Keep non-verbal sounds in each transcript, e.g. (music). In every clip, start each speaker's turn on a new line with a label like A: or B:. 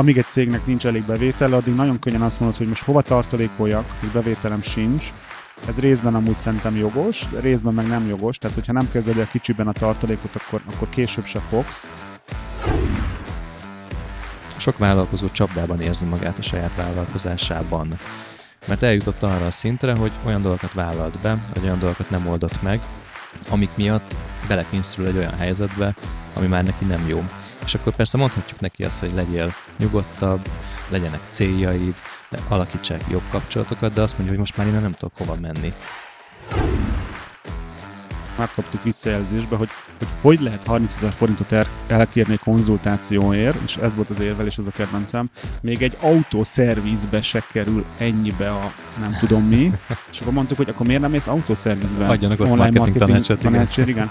A: amíg egy cégnek nincs elég bevétele, addig nagyon könnyen azt mondod, hogy most hova tartalékoljak, hogy bevételem sincs. Ez részben amúgy szerintem jogos, részben meg nem jogos, tehát hogyha nem kezded el kicsiben a tartalékot, akkor, akkor később se fogsz.
B: Sok vállalkozó csapdában érzi magát a saját vállalkozásában, mert eljutott arra a szintre, hogy olyan dolgokat vállalt be, vagy olyan dolgokat nem oldott meg, amik miatt belekényszerül egy olyan helyzetbe, ami már neki nem jó. És akkor persze mondhatjuk neki azt, hogy legyél nyugodtabb, legyenek céljaid, alakítsák jobb kapcsolatokat, de azt mondja, hogy most már én nem tudok hova menni.
A: Megkaptuk visszajelzésbe, hogy, hogy hogy lehet 30 ezer forintot el, elkérni konzultációért, és ez volt az érvelés, az a kedvencem, még egy autószervizbe se kerül ennyibe a nem tudom mi, (laughs) és akkor mondtuk, hogy akkor miért nem mész autószervizbe?
B: Adjanak ott online marketing, marketing tanácsot.
A: tanácsot igen.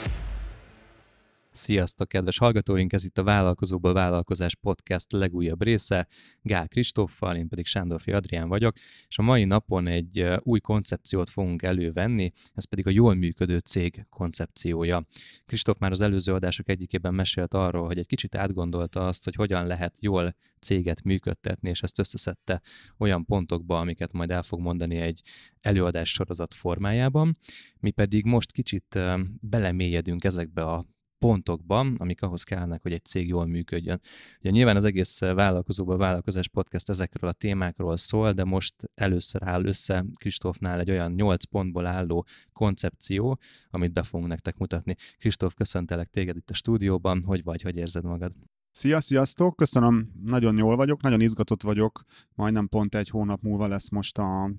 B: Sziasztok, kedves hallgatóink! Ez itt a Vállalkozóból Vállalkozás Podcast legújabb része. Gál Kristóffal, én pedig Sándorfi Adrián vagyok, és a mai napon egy új koncepciót fogunk elővenni, ez pedig a jól működő cég koncepciója. Kristóf már az előző adások egyikében mesélt arról, hogy egy kicsit átgondolta azt, hogy hogyan lehet jól céget működtetni, és ezt összeszedte olyan pontokba, amiket majd el fog mondani egy előadás sorozat formájában. Mi pedig most kicsit belemélyedünk ezekbe a pontokban, amik ahhoz kellnek, hogy egy cég jól működjön. Ugye nyilván az egész vállalkozóban vállalkozás podcast ezekről a témákról szól, de most először áll össze Kristófnál egy olyan 8 pontból álló koncepció, amit be fogunk nektek mutatni. Kristóf, köszöntelek téged itt a stúdióban, hogy vagy, hogy érzed magad?
A: Szia, sziasztok! Köszönöm, nagyon jól vagyok, nagyon izgatott vagyok. Majdnem pont egy hónap múlva lesz most a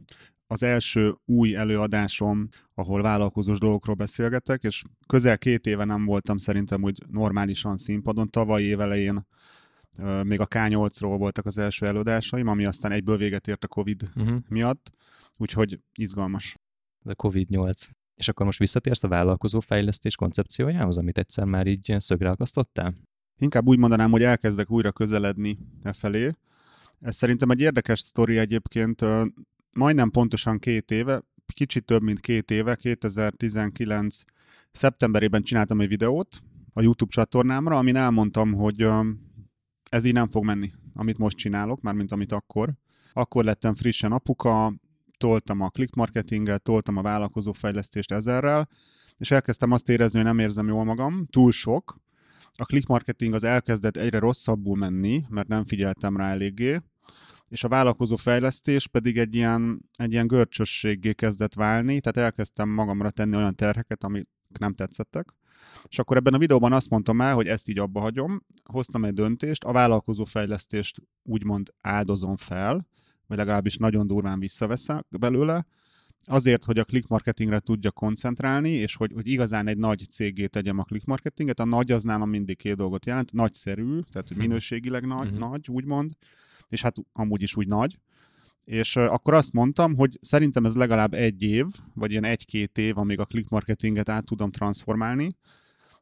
A: az első új előadásom, ahol vállalkozós dolgokról beszélgetek, és közel két éve nem voltam szerintem úgy normálisan színpadon. Tavaly évelején még a K8-ról voltak az első előadásaim, ami aztán egyből véget ért a Covid uh-huh. miatt, úgyhogy izgalmas.
B: De Covid-8. És akkor most visszatérsz a vállalkozó fejlesztés koncepciójához, amit egyszer már így szögre akasztottál?
A: Inkább úgy mondanám, hogy elkezdek újra közeledni e felé. Ez szerintem egy érdekes sztori egyébként majdnem pontosan két éve, kicsit több, mint két éve, 2019 szeptemberében csináltam egy videót a YouTube csatornámra, amin elmondtam, hogy ez így nem fog menni, amit most csinálok, már mint amit akkor. Akkor lettem frissen apuka, toltam a click marketinget, toltam a vállalkozófejlesztést ezerrel, és elkezdtem azt érezni, hogy nem érzem jól magam, túl sok. A click marketing az elkezdett egyre rosszabbul menni, mert nem figyeltem rá eléggé, és a vállalkozó fejlesztés pedig egy ilyen, egy ilyen görcsösséggé kezdett válni, tehát elkezdtem magamra tenni olyan terheket, amik nem tetszettek. És akkor ebben a videóban azt mondtam el, hogy ezt így abba hagyom, hoztam egy döntést, a vállalkozó fejlesztést úgymond áldozom fel, vagy legalábbis nagyon durván visszaveszek belőle, azért, hogy a click marketingre tudja koncentrálni, és hogy, hogy igazán egy nagy cégé tegyem a click marketinget. A nagy az nálam mindig két dolgot jelent, nagyszerű, tehát hogy mhm. minőségileg nagy, uh-huh. nagy úgymond, és hát amúgy is úgy nagy. És akkor azt mondtam, hogy szerintem ez legalább egy év, vagy ilyen egy-két év, amíg a click marketinget át tudom transformálni.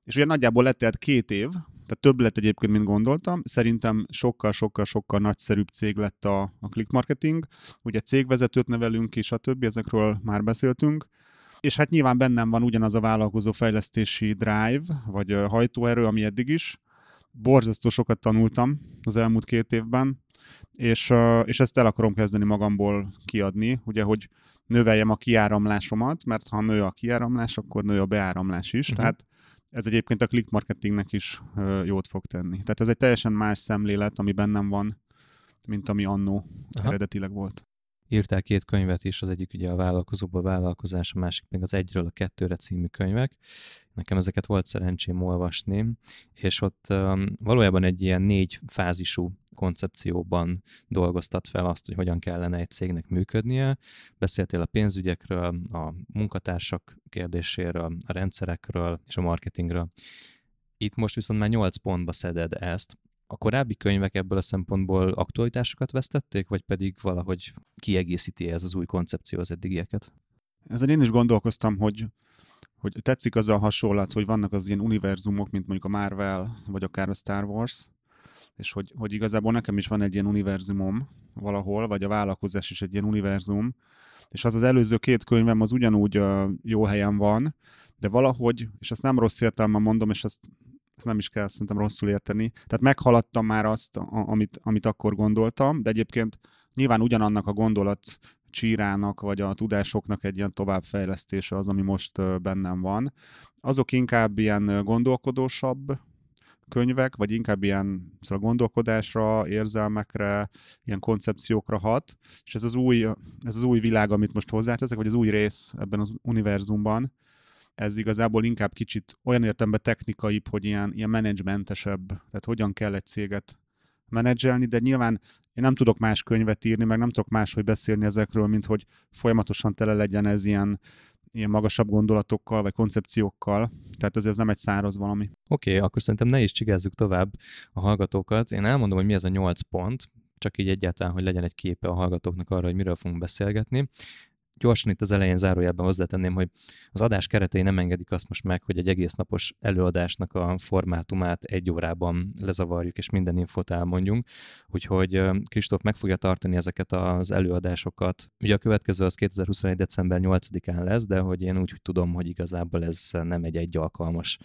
A: És ugye nagyjából lett tehát két év, tehát több lett egyébként, mint gondoltam. Szerintem sokkal-sokkal-sokkal nagyszerűbb cég lett a, a click marketing. Ugye cégvezetőt nevelünk és a többi, ezekről már beszéltünk. És hát nyilván bennem van ugyanaz a vállalkozó fejlesztési drive, vagy hajtóerő, ami eddig is. Borzasztó sokat tanultam az elmúlt két évben és, és ezt el akarom kezdeni magamból kiadni, ugye, hogy növeljem a kiáramlásomat, mert ha nő a kiáramlás, akkor nő a beáramlás is, uh-huh. tehát ez egyébként a click marketingnek is jót fog tenni. Tehát ez egy teljesen más szemlélet, ami bennem van, mint ami annó Aha. eredetileg volt
B: írtál két könyvet is, az egyik ugye a vállalkozóba vállalkozás, a másik még az Egyről a Kettőre című könyvek. Nekem ezeket volt szerencsém olvasni, és ott valójában egy ilyen négy fázisú koncepcióban dolgoztat fel azt, hogy hogyan kellene egy cégnek működnie. Beszéltél a pénzügyekről, a munkatársak kérdéséről, a rendszerekről és a marketingről. Itt most viszont már 8 pontba szeded ezt, a korábbi könyvek ebből a szempontból aktualitásokat vesztették, vagy pedig valahogy kiegészíti ez az új koncepció az eddigieket?
A: Ezen én is gondolkoztam, hogy, hogy tetszik az a hasonlat, hogy vannak az ilyen univerzumok, mint mondjuk a Marvel, vagy akár a Star Wars, és hogy, hogy igazából nekem is van egy ilyen univerzumom valahol, vagy a vállalkozás is egy ilyen univerzum, és az az előző két könyvem az ugyanúgy uh, jó helyen van, de valahogy, és ezt nem rossz értelmen mondom, és ezt, ezt nem is kell szerintem rosszul érteni, tehát meghaladtam már azt, a, amit, amit akkor gondoltam, de egyébként nyilván ugyanannak a gondolat csírának, vagy a tudásoknak egy ilyen továbbfejlesztése az, ami most bennem van. Azok inkább ilyen gondolkodósabb könyvek, vagy inkább ilyen szóval gondolkodásra, érzelmekre, ilyen koncepciókra hat, és ez az új, ez az új világ, amit most hozzáteszek, vagy az új rész ebben az univerzumban, ez igazából inkább kicsit olyan értemben technikaibb, hogy ilyen, ilyen menedzsmentesebb, tehát hogyan kell egy céget menedzselni, de nyilván én nem tudok más könyvet írni, meg nem tudok máshogy beszélni ezekről, mint hogy folyamatosan tele legyen ez ilyen, ilyen magasabb gondolatokkal, vagy koncepciókkal. Tehát ez, ez nem egy száraz valami.
B: Oké, okay, akkor szerintem ne is csigázzuk tovább a hallgatókat. Én elmondom, hogy mi ez a nyolc pont, csak így egyáltalán, hogy legyen egy képe a hallgatóknak arra, hogy miről fogunk beszélgetni gyorsan itt az elején zárójában hozzátenném, hogy az adás keretei nem engedik azt most meg, hogy egy egész napos előadásnak a formátumát egy órában lezavarjuk, és minden infot elmondjunk. Úgyhogy Kristóf meg fogja tartani ezeket az előadásokat. Ugye a következő az 2021. december 8-án lesz, de hogy én úgy tudom, hogy igazából ez nem egy egy alkalmas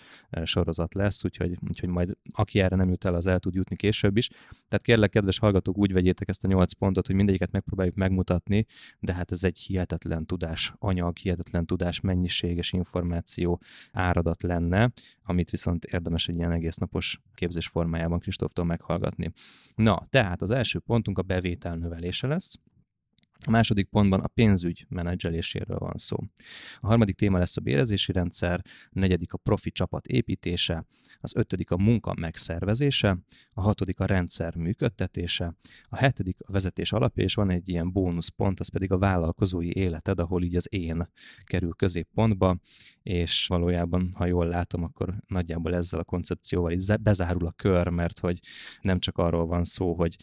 B: sorozat lesz, úgyhogy, úgyhogy majd aki erre nem jut el, az el tud jutni később is. Tehát kérlek, kedves hallgatók, úgy vegyétek ezt a nyolc pontot, hogy mindegyiket megpróbáljuk megmutatni, de hát ez egy hihetetlen hihetetlen tudás anyag, hihetetlen tudás mennyiség és információ áradat lenne, amit viszont érdemes egy ilyen egész napos képzés formájában Kristóftól meghallgatni. Na, tehát az első pontunk a bevétel növelése lesz. A második pontban a pénzügy menedzseléséről van szó. A harmadik téma lesz a bérezési rendszer, a negyedik a profi csapat építése, az ötödik a munka megszervezése, a hatodik a rendszer működtetése, a hetedik a vezetés alapja, és van egy ilyen bónuszpont, az pedig a vállalkozói életed, ahol így az én kerül középpontba, és valójában, ha jól látom, akkor nagyjából ezzel a koncepcióval így bezárul a kör, mert hogy nem csak arról van szó, hogy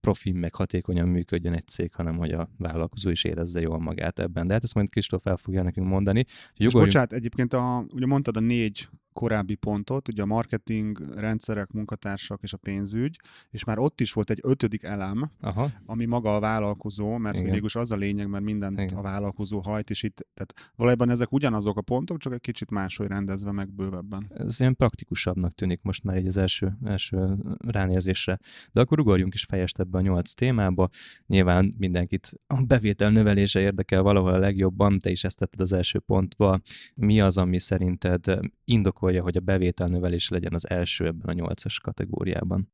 B: profi, meg hatékonyan működjön egy cég, hanem hogy a vállalkozó is érezze jól magát ebben. De hát ezt majd Kristóf el fogja nekünk mondani.
A: És bocsánat, egyébként a, ugye mondtad a négy korábbi pontot, ugye a marketing, rendszerek, munkatársak és a pénzügy, és már ott is volt egy ötödik elem, Aha. ami maga a vállalkozó, mert mégis az a lényeg, mert mindent Igen. a vállalkozó hajt, és itt, tehát valójában ezek ugyanazok a pontok, csak egy kicsit máshogy rendezve meg bővebben.
B: Ez ilyen praktikusabbnak tűnik most már így az első, első ránézésre. De akkor ugorjunk is fejest ebbe a nyolc témába. Nyilván mindenkit a bevétel növelése érdekel valahol a legjobban, te is ezt tetted az első pontba. Mi az, ami szerinted indokol indokolja, hogy a bevételnövelés legyen az első ebben a nyolcas kategóriában.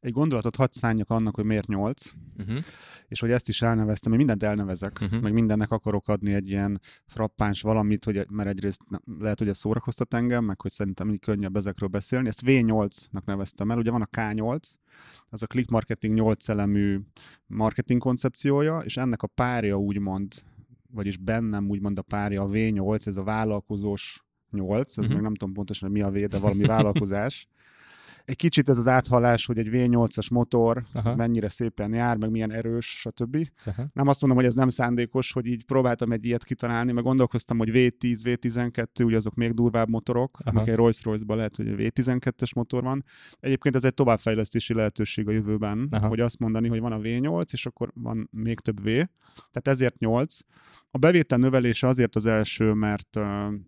A: Egy gondolatot hadd szálljak annak, hogy miért nyolc, uh-huh. és hogy ezt is elneveztem, hogy mindent elnevezek, uh-huh. meg mindennek akarok adni egy ilyen frappáns valamit, hogy, mert egyrészt lehet, hogy ez szórakoztat engem, meg hogy szerintem így könnyebb ezekről beszélni. Ezt V8-nak neveztem el, ugye van a K8, az a click marketing 8 elemű marketing koncepciója, és ennek a párja úgymond, vagyis bennem úgymond a párja a V8, ez a vállalkozós 8, ez uh-huh. meg nem tudom pontosan mi a V, de valami vállalkozás. Egy kicsit ez az áthallás, hogy egy V8-as motor, Aha. ez mennyire szépen jár, meg milyen erős, stb. Aha. Nem azt mondom, hogy ez nem szándékos, hogy így próbáltam egy ilyet kitalálni, meg gondolkoztam, hogy V10, V12, ugye azok még durvább motorok, Aha. amik egy Rolls-Royce-ban lehet, hogy V12-es motor van. Egyébként ez egy továbbfejlesztési lehetőség a jövőben, Aha. hogy azt mondani, hogy van a V8, és akkor van még több V. Tehát ezért 8. A bevétel növelése azért az első, mert uh,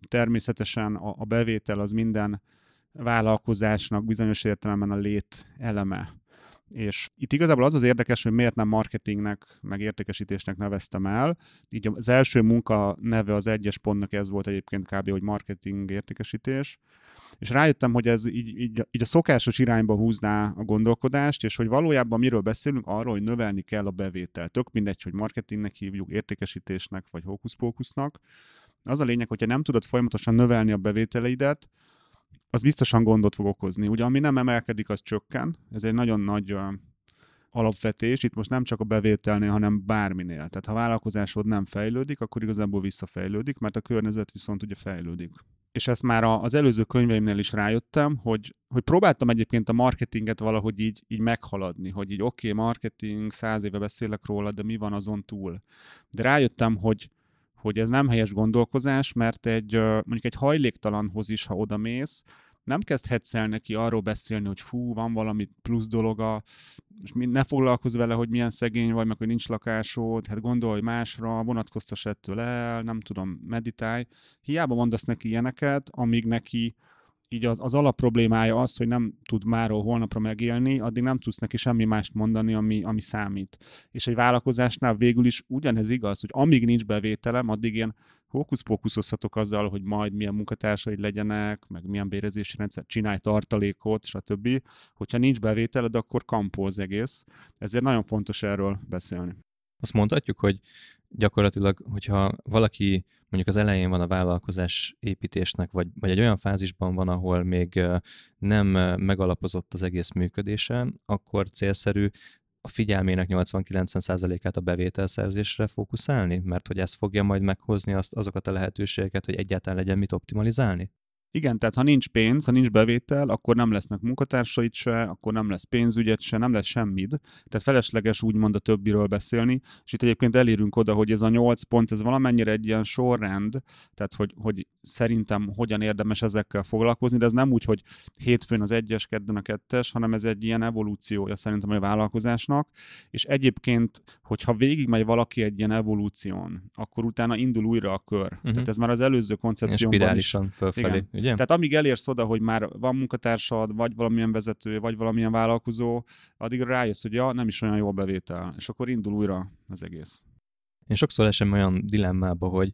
A: természetesen a, a bevétel az minden vállalkozásnak bizonyos értelemben a lét eleme. És itt igazából az az érdekes, hogy miért nem marketingnek, meg értékesítésnek neveztem el. Így az első munka neve az egyes pontnak ez volt egyébként kb. hogy marketing értékesítés. És rájöttem, hogy ez így, így, így a szokásos irányba húzná a gondolkodást, és hogy valójában miről beszélünk, arról, hogy növelni kell a bevételt. Tök mindegy, hogy marketingnek hívjuk, értékesítésnek, vagy hókuszpókusznak. Az a lényeg, hogyha nem tudod folyamatosan növelni a bevételeidet, az biztosan gondot fog okozni. Ugye ami nem emelkedik, az csökken. Ez egy nagyon nagy alapvetés. Itt most nem csak a bevételnél, hanem bárminél. Tehát ha vállalkozásod nem fejlődik, akkor igazából visszafejlődik, mert a környezet viszont ugye fejlődik. És ezt már az előző könyveimnél is rájöttem, hogy, hogy próbáltam egyébként a marketinget valahogy így, így meghaladni, hogy így oké, okay, marketing, száz éve beszélek róla, de mi van azon túl. De rájöttem, hogy, hogy ez nem helyes gondolkozás, mert egy mondjuk egy hajléktalanhoz is, ha odamész, nem kezdhetsz el neki arról beszélni, hogy fú, van valami plusz dologa, és ne foglalkozz vele, hogy milyen szegény vagy, meg hogy nincs lakásod, hát gondolj másra, vonatkoztass ettől el, nem tudom, meditálj. Hiába mondasz neki ilyeneket, amíg neki így az, az alapproblémája az, hogy nem tud máról holnapra megélni, addig nem tudsz neki semmi mást mondani, ami, ami számít. És egy vállalkozásnál végül is ugyanez igaz, hogy amíg nincs bevételem, addig én hókuszpókuszozhatok azzal, hogy majd milyen munkatársaid legyenek, meg milyen bérezési rendszer, csinálj tartalékot, stb. Hogyha nincs bevételed, akkor kampó az egész. Ezért nagyon fontos erről beszélni.
B: Azt mondhatjuk, hogy gyakorlatilag, hogyha valaki mondjuk az elején van a vállalkozás építésnek, vagy, vagy egy olyan fázisban van, ahol még nem megalapozott az egész működése, akkor célszerű a figyelmének 80-90%-át a bevételszerzésre fókuszálni, mert hogy ez fogja majd meghozni azt, azokat a lehetőségeket, hogy egyáltalán legyen mit optimalizálni?
A: Igen, tehát ha nincs pénz, ha nincs bevétel, akkor nem lesznek munkatársait se, akkor nem lesz pénzügyet se, nem lesz semmid. Tehát felesleges úgymond a többiről beszélni, és itt egyébként elérünk oda, hogy ez a nyolc pont, ez valamennyire egy ilyen sorrend, tehát hogy, hogy szerintem hogyan érdemes ezekkel foglalkozni, de ez nem úgy, hogy hétfőn az egyes, kedden a kettes, hanem ez egy ilyen evolúciója szerintem a vállalkozásnak, és egyébként, hogyha végigmegy valaki egy ilyen evolúción, akkor utána indul újra a kör. Uh-huh. Tehát ez már az előző koncepcióban
B: is. fölfelé. Igen ugye?
A: Tehát amíg elérsz oda, hogy már van munkatársad, vagy valamilyen vezető, vagy valamilyen vállalkozó, addig rájössz, hogy ja, nem is olyan jó bevétel, és akkor indul újra az egész.
B: Én sokszor esem olyan dilemmába, hogy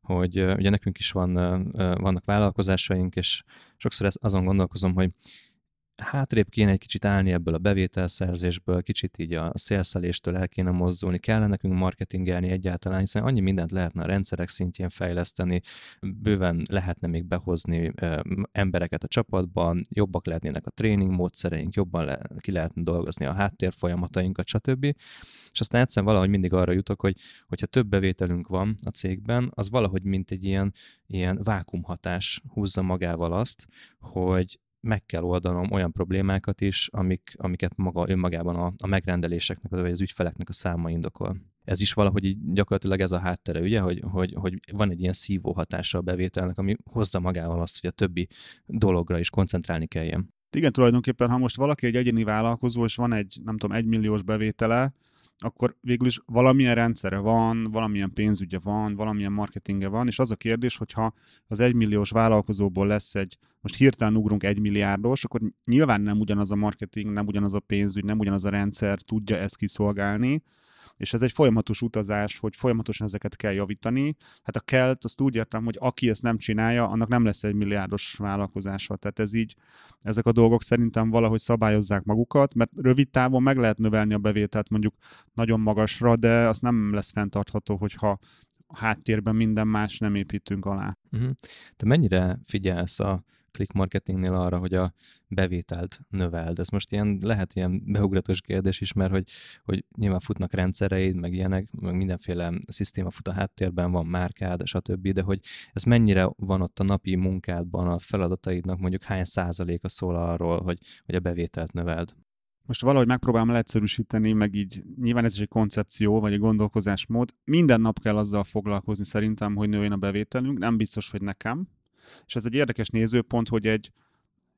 B: hogy ugye nekünk is van, vannak vállalkozásaink, és sokszor azon gondolkozom, hogy hátrébb kéne egy kicsit állni ebből a bevételszerzésből, kicsit így a szélszeléstől el kéne mozdulni, kellene nekünk marketingelni egyáltalán, hiszen annyi mindent lehetne a rendszerek szintjén fejleszteni, bőven lehetne még behozni embereket a csapatban, jobbak lehetnének a tréning módszereink, jobban le, ki lehetne dolgozni a háttér folyamatainkat, stb. És aztán egyszerűen valahogy mindig arra jutok, hogy hogyha több bevételünk van a cégben, az valahogy mint egy ilyen, ilyen vákumhatás húzza magával azt, hogy meg kell oldanom olyan problémákat is, amik, amiket maga önmagában a, a megrendeléseknek, vagy az ügyfeleknek a száma indokol. Ez is valahogy így gyakorlatilag ez a háttere, ugye, hogy, hogy, hogy van egy ilyen szívó hatása a bevételnek, ami hozza magával azt, hogy a többi dologra is koncentrálni kelljen.
A: Igen, tulajdonképpen, ha most valaki egy egyéni vállalkozó, és van egy, nem tudom, egy milliós bevétele, akkor végül is valamilyen rendszere van, valamilyen pénzügye van, valamilyen marketinge van, és az a kérdés, hogyha az egymilliós vállalkozóból lesz egy, most hirtelen ugrunk egy milliárdos, akkor nyilván nem ugyanaz a marketing, nem ugyanaz a pénzügy, nem ugyanaz a rendszer tudja ezt kiszolgálni, és ez egy folyamatos utazás, hogy folyamatosan ezeket kell javítani. Hát a kelt, azt úgy értem, hogy aki ezt nem csinálja, annak nem lesz egy milliárdos vállalkozása. Tehát ez így, ezek a dolgok szerintem valahogy szabályozzák magukat, mert rövid távon meg lehet növelni a bevételt mondjuk nagyon magasra, de az nem lesz fenntartható, hogyha a háttérben minden más nem építünk alá.
B: Uh-huh. Te mennyire figyelsz a click marketingnél arra, hogy a bevételt növeld. Ez most ilyen, lehet ilyen beugratos kérdés is, mert hogy, hogy nyilván futnak rendszereid, meg ilyenek, meg mindenféle szisztéma fut a háttérben, van márkád, stb., de hogy ez mennyire van ott a napi munkádban, a feladataidnak mondjuk hány százaléka szól arról, hogy, hogy a bevételt növeld?
A: most valahogy megpróbálom leegyszerűsíteni, meg így nyilván ez is egy koncepció, vagy egy gondolkozásmód. Minden nap kell azzal foglalkozni szerintem, hogy nőjön a bevételünk, nem biztos, hogy nekem, és ez egy érdekes nézőpont, hogy egy,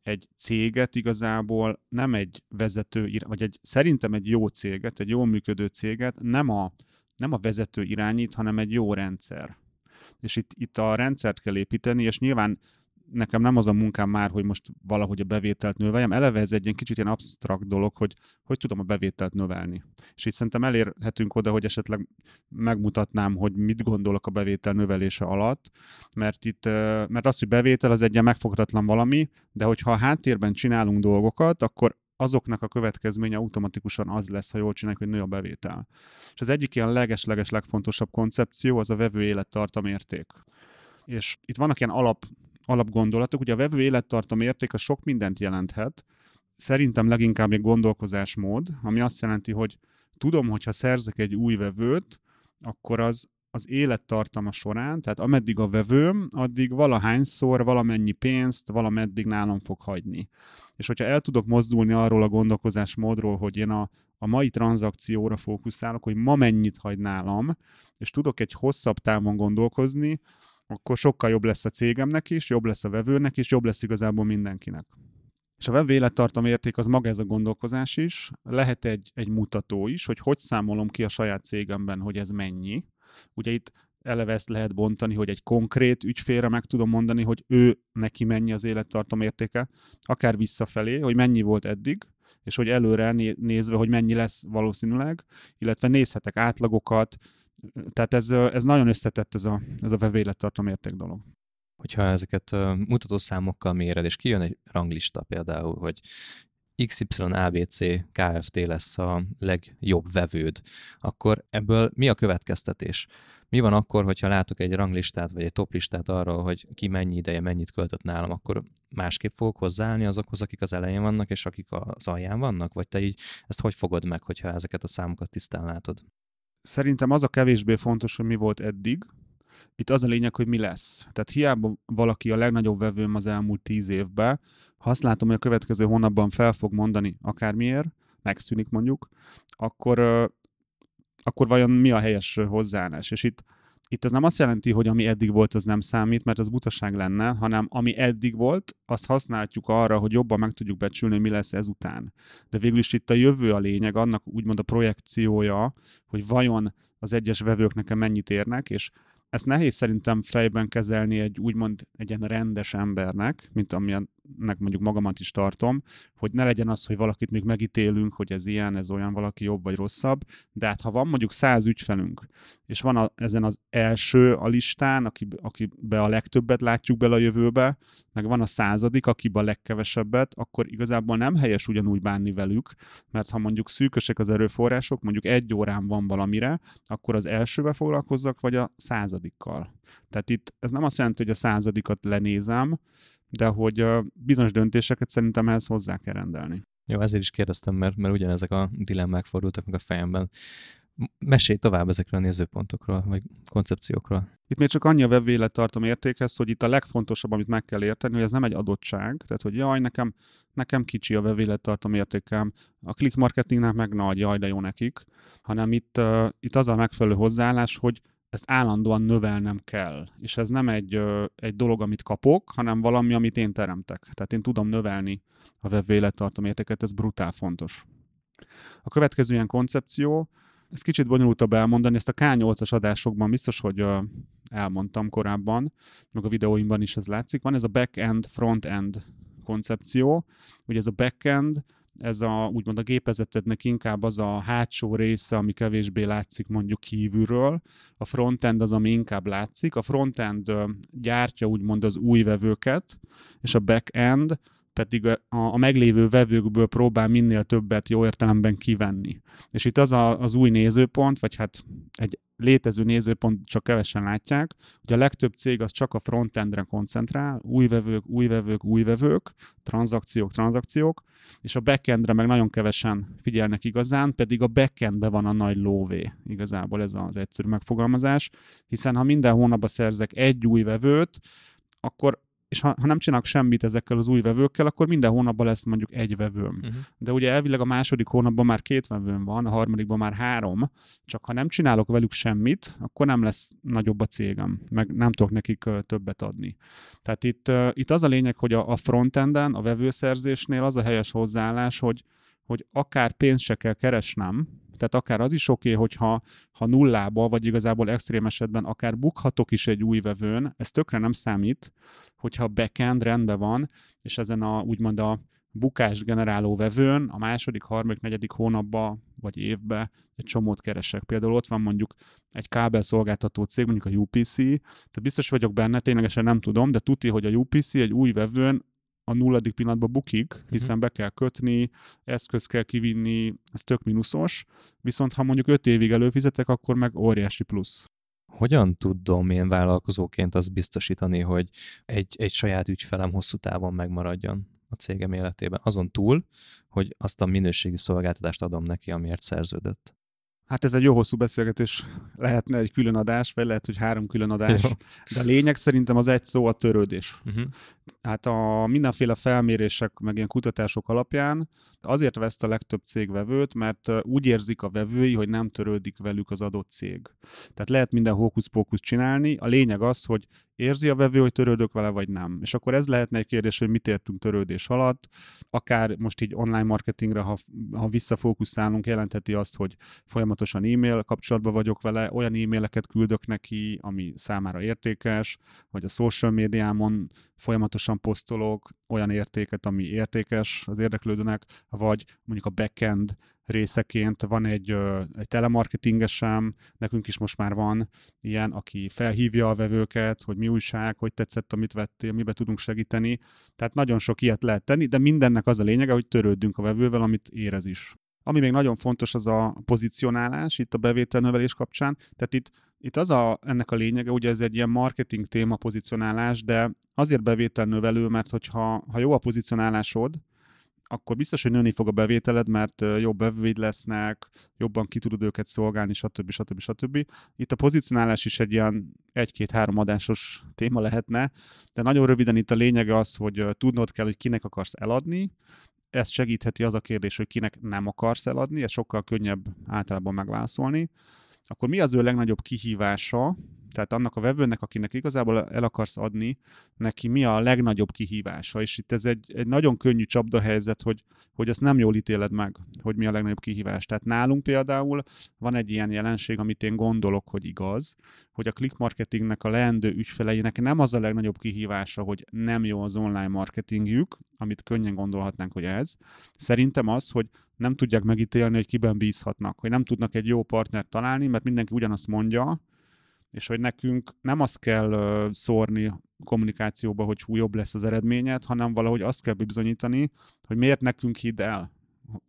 A: egy céget igazából nem egy vezető, vagy egy, szerintem egy jó céget, egy jól működő céget nem a, nem a vezető irányít, hanem egy jó rendszer. És itt, itt a rendszert kell építeni, és nyilván nekem nem az a munkám már, hogy most valahogy a bevételt növeljem. Eleve ez egy ilyen kicsit ilyen absztrakt dolog, hogy hogy tudom a bevételt növelni. És itt szerintem elérhetünk oda, hogy esetleg megmutatnám, hogy mit gondolok a bevétel növelése alatt, mert itt, mert az, hogy bevétel az egy ilyen megfoghatatlan valami, de hogyha a háttérben csinálunk dolgokat, akkor azoknak a következménye automatikusan az lesz, ha jól csináljuk, hogy nő a bevétel. És az egyik ilyen leges-leges legfontosabb koncepció az a vevő élettartam érték. És itt vannak ilyen alap alapgondolatok. Ugye a vevő élettartam érték az sok mindent jelenthet. Szerintem leginkább egy gondolkozásmód, ami azt jelenti, hogy tudom, hogyha szerzek egy új vevőt, akkor az az élettartama során, tehát ameddig a vevőm, addig valahányszor valamennyi pénzt valameddig nálam fog hagyni. És hogyha el tudok mozdulni arról a gondolkozásmódról, hogy én a, a mai tranzakcióra fókuszálok, hogy ma mennyit hagy nálam, és tudok egy hosszabb távon gondolkozni, akkor sokkal jobb lesz a cégemnek is, jobb lesz a vevőnek is, jobb lesz igazából mindenkinek. És a web élettartam érték az maga ez a gondolkozás is, lehet egy, egy mutató is, hogy hogy számolom ki a saját cégemben, hogy ez mennyi. Ugye itt eleve ezt lehet bontani, hogy egy konkrét ügyfélre meg tudom mondani, hogy ő neki mennyi az élettartam értéke, akár visszafelé, hogy mennyi volt eddig, és hogy előre nézve, hogy mennyi lesz valószínűleg, illetve nézhetek átlagokat, tehát ez, ez nagyon összetett ez a, ez a vevő élettartam érték dolog
B: hogyha ezeket mutatószámokkal méred, és kijön egy ranglista például, hogy XYABC KFT lesz a legjobb vevőd, akkor ebből mi a következtetés? Mi van akkor, hogyha látok egy ranglistát, vagy egy toplistát arról, hogy ki mennyi ideje, mennyit költött nálam, akkor másképp fogok hozzáállni azokhoz, akik az elején vannak, és akik az alján vannak? Vagy te így ezt hogy fogod meg, hogyha ezeket a számokat tisztán látod?
A: Szerintem az a kevésbé fontos, hogy mi volt eddig, itt az a lényeg, hogy mi lesz. Tehát hiába valaki a legnagyobb vevőm az elmúlt tíz évben, ha azt látom, hogy a következő hónapban fel fog mondani akármiért, megszűnik mondjuk, akkor, akkor vajon mi a helyes hozzáállás? És itt, itt ez nem azt jelenti, hogy ami eddig volt, az nem számít, mert az butaság lenne, hanem ami eddig volt, azt használjuk arra, hogy jobban meg tudjuk becsülni, hogy mi lesz ezután. De végül is itt a jövő a lényeg, annak úgymond a projekciója, hogy vajon az egyes vevők nekem mennyit érnek, és ezt nehéz szerintem fejben kezelni egy úgymond egy ilyen rendes embernek, mint amilyennek mondjuk magamat is tartom, hogy ne legyen az, hogy valakit még megítélünk, hogy ez ilyen, ez olyan, valaki jobb vagy rosszabb, de hát ha van mondjuk száz ügyfelünk, és van a, ezen az első a listán, aki, akibe a legtöbbet látjuk bele a jövőbe, meg van a századik, akibe a legkevesebbet, akkor igazából nem helyes ugyanúgy bánni velük, mert ha mondjuk szűkösek az erőforrások, mondjuk egy órán van valamire, akkor az elsőbe foglalkozzak, vagy a századikkal. Tehát itt ez nem azt jelenti, hogy a századikat lenézem, de hogy bizonyos döntéseket szerintem ehhez hozzá kell rendelni.
B: Jó, ezért is kérdeztem, mert, mert ugyanezek a dilemmák fordultak meg a fejemben. Mesélj tovább ezekről a nézőpontokról, vagy koncepciókról.
A: Itt még csak annyi a web tartom értékhez, hogy itt a legfontosabb, amit meg kell érteni, hogy ez nem egy adottság, tehát hogy jaj, nekem, nekem kicsi a web tartom értékem, a click marketingnek meg nagy, jaj, de jó nekik, hanem itt, uh, itt az a megfelelő hozzáállás, hogy ezt állandóan növelnem kell. És ez nem egy, egy dolog, amit kapok, hanem valami, amit én teremtek. Tehát én tudom növelni a web élettartam értéket, ez brutál fontos. A következő ilyen koncepció, ez kicsit bonyolultabb elmondani, ezt a K8-as adásokban biztos, hogy elmondtam korábban, meg a videóimban is ez látszik. Van ez a back-end, front-end koncepció. Ugye ez a back-end, ez a, úgymond a gépezetednek inkább az a hátsó része, ami kevésbé látszik mondjuk kívülről. A frontend az, ami inkább látszik. A frontend gyártja úgymond az új vevőket, és a backend pedig a, a meglévő vevőkből próbál minél többet jó értelemben kivenni. És itt az a, az új nézőpont, vagy hát egy létező nézőpont csak kevesen látják, hogy a legtöbb cég az csak a frontendre koncentrál, új vevők, új vevők, új vevők, tranzakciók, tranzakciók, és a backendre meg nagyon kevesen figyelnek igazán, pedig a backendben van a nagy lóvé, igazából ez az egyszerű megfogalmazás, hiszen ha minden hónapban szerzek egy új vevőt, akkor és ha, ha nem csinálok semmit ezekkel az új vevőkkel, akkor minden hónapban lesz mondjuk egy vevőm. Uh-huh. De ugye elvileg a második hónapban már két vevőm van, a harmadikban már három, csak ha nem csinálok velük semmit, akkor nem lesz nagyobb a cégem, meg nem tudok nekik többet adni. Tehát itt, itt az a lényeg, hogy a, a frontenden, a vevőszerzésnél az a helyes hozzáállás, hogy, hogy akár pénzt se kell keresnem, tehát akár az is oké, okay, hogyha ha nullába, vagy igazából extrém esetben akár bukhatok is egy új vevőn, ez tökre nem számít, hogyha backend rendben van, és ezen a úgymond a bukást generáló vevőn a második, harmadik, negyedik hónapban vagy évben egy csomót keresek. Például ott van mondjuk egy kábelszolgáltató cég, mondjuk a UPC, tehát biztos vagyok benne, ténylegesen nem tudom, de tuti, hogy a UPC egy új vevőn a nulladik pillanatban bukik, mhm. hiszen uh-huh. be kell kötni, eszköz kell kivinni, ez tök mínuszos, viszont ha mondjuk öt évig előfizetek, akkor meg óriási plusz.
B: Hogyan tudom én vállalkozóként azt biztosítani, hogy egy, egy saját ügyfelem hosszú távon megmaradjon a cégem életében? Azon túl, hogy azt a minőségi szolgáltatást adom neki, amiért szerződött.
A: Hát ez egy jó hosszú beszélgetés, lehetne egy külön adás, vagy lehet, hogy három külön adás,
B: Jó.
A: de a lényeg szerintem az egy szó a törődés.
B: Uh-huh.
A: Hát a mindenféle felmérések, meg ilyen kutatások alapján azért veszt a legtöbb cég vevőt, mert úgy érzik a vevői, hogy nem törődik velük az adott cég. Tehát lehet minden hókusz-pókusz csinálni, a lényeg az, hogy érzi a vevő, hogy törődök vele, vagy nem. És akkor ez lehetne egy kérdés, hogy mit értünk törődés alatt. Akár most így online marketingre, ha, ha visszafókuszálunk, jelentheti azt, hogy folyamatosan e-mail kapcsolatban vagyok vele, olyan e-maileket küldök neki, ami számára értékes, vagy a social médiámon folyamatosan posztolok olyan értéket, ami értékes az érdeklődőnek, vagy mondjuk a backend részeként van egy, egy telemarketingesem, nekünk is most már van ilyen, aki felhívja a vevőket, hogy mi újság, hogy tetszett, amit vettél, mibe tudunk segíteni. Tehát nagyon sok ilyet lehet tenni, de mindennek az a lényege, hogy törődünk a vevővel, amit érez is. Ami még nagyon fontos, az a pozicionálás itt a bevételnövelés kapcsán. Tehát itt, itt az a, ennek a lényege, ugye ez egy ilyen marketing téma pozicionálás, de azért bevételnövelő, mert hogyha ha jó a pozicionálásod, akkor biztos, hogy nőni fog a bevételed, mert jobb vevőid lesznek, jobban ki tudod őket szolgálni, stb. stb. stb. Itt a pozicionálás is egy ilyen egy-két-három adásos téma lehetne, de nagyon röviden itt a lényege az, hogy tudnod kell, hogy kinek akarsz eladni, ezt segítheti az a kérdés, hogy kinek nem akarsz eladni, ez sokkal könnyebb általában megválaszolni. Akkor mi az ő legnagyobb kihívása, tehát annak a vevőnek, akinek igazából el akarsz adni, neki mi a legnagyobb kihívása, és itt ez egy, egy nagyon könnyű csapdahelyzet, hogy, hogy ezt nem jól ítéled meg, hogy mi a legnagyobb kihívás. Tehát nálunk például van egy ilyen jelenség, amit én gondolok, hogy igaz, hogy a click marketingnek a leendő ügyfeleinek nem az a legnagyobb kihívása, hogy nem jó az online marketingjük, amit könnyen gondolhatnánk, hogy ez. Szerintem az, hogy nem tudják megítélni, hogy kiben bízhatnak, hogy nem tudnak egy jó partnert találni, mert mindenki ugyanazt mondja, és hogy nekünk nem azt kell szórni kommunikációba, hogy hú, jobb lesz az eredményed, hanem valahogy azt kell bizonyítani, hogy miért nekünk hidd el.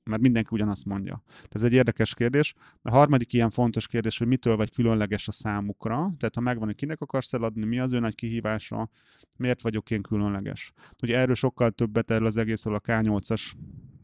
A: Mert mindenki ugyanazt mondja. Ez egy érdekes kérdés. A harmadik ilyen fontos kérdés, hogy mitől vagy különleges a számukra. Tehát ha megvan, hogy kinek akarsz eladni, mi az ő nagy kihívása, miért vagyok én különleges. Ugye erről sokkal többet erről az egészről a K8-as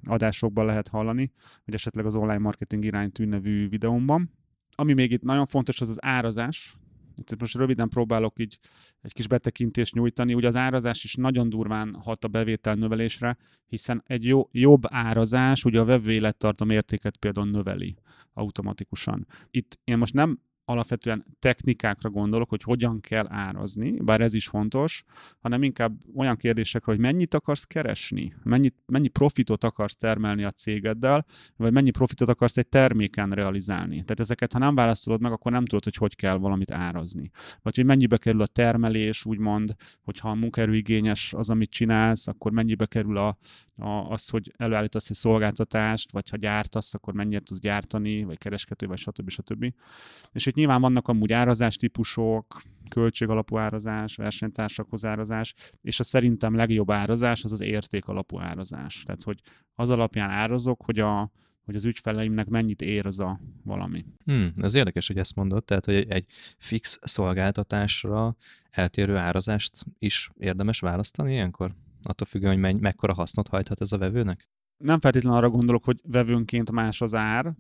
A: adásokban lehet hallani, vagy esetleg az online marketing iránytű nevű videómban. Ami még itt nagyon fontos, az az árazás. Itt most röviden próbálok így egy kis betekintést nyújtani. Ugye az árazás is nagyon durván hat a bevétel növelésre, hiszen egy jó, jobb árazás ugye a vevő élettartam értéket például növeli automatikusan. Itt én most nem alapvetően technikákra gondolok, hogy hogyan kell árazni, bár ez is fontos, hanem inkább olyan kérdésekre, hogy mennyit akarsz keresni, mennyit, mennyi profitot akarsz termelni a cégeddel, vagy mennyi profitot akarsz egy terméken realizálni. Tehát ezeket, ha nem válaszolod meg, akkor nem tudod, hogy hogy kell valamit árazni. Vagy hogy mennyibe kerül a termelés, úgymond, hogyha a munkaerőigényes az, amit csinálsz, akkor mennyibe kerül a, a, az, hogy előállítasz egy szolgáltatást, vagy ha gyártasz, akkor mennyit tudsz gyártani, vagy kereskedő, vagy stb. stb. És itt nyilván vannak amúgy árazás típusok, költségalapú árazás, versenytársakhoz árazás, és a szerintem legjobb árazás az az érték alapú árazás. Tehát, hogy az alapján árazok, hogy, a, hogy az ügyfeleimnek mennyit ér az a valami.
B: Hmm, ez érdekes, hogy ezt mondod, tehát hogy egy, egy fix szolgáltatásra eltérő árazást is érdemes választani ilyenkor? Attól függően, hogy menny, mekkora hasznot hajthat ez a vevőnek?
A: Nem feltétlenül arra gondolok, hogy vevőnként más az ár,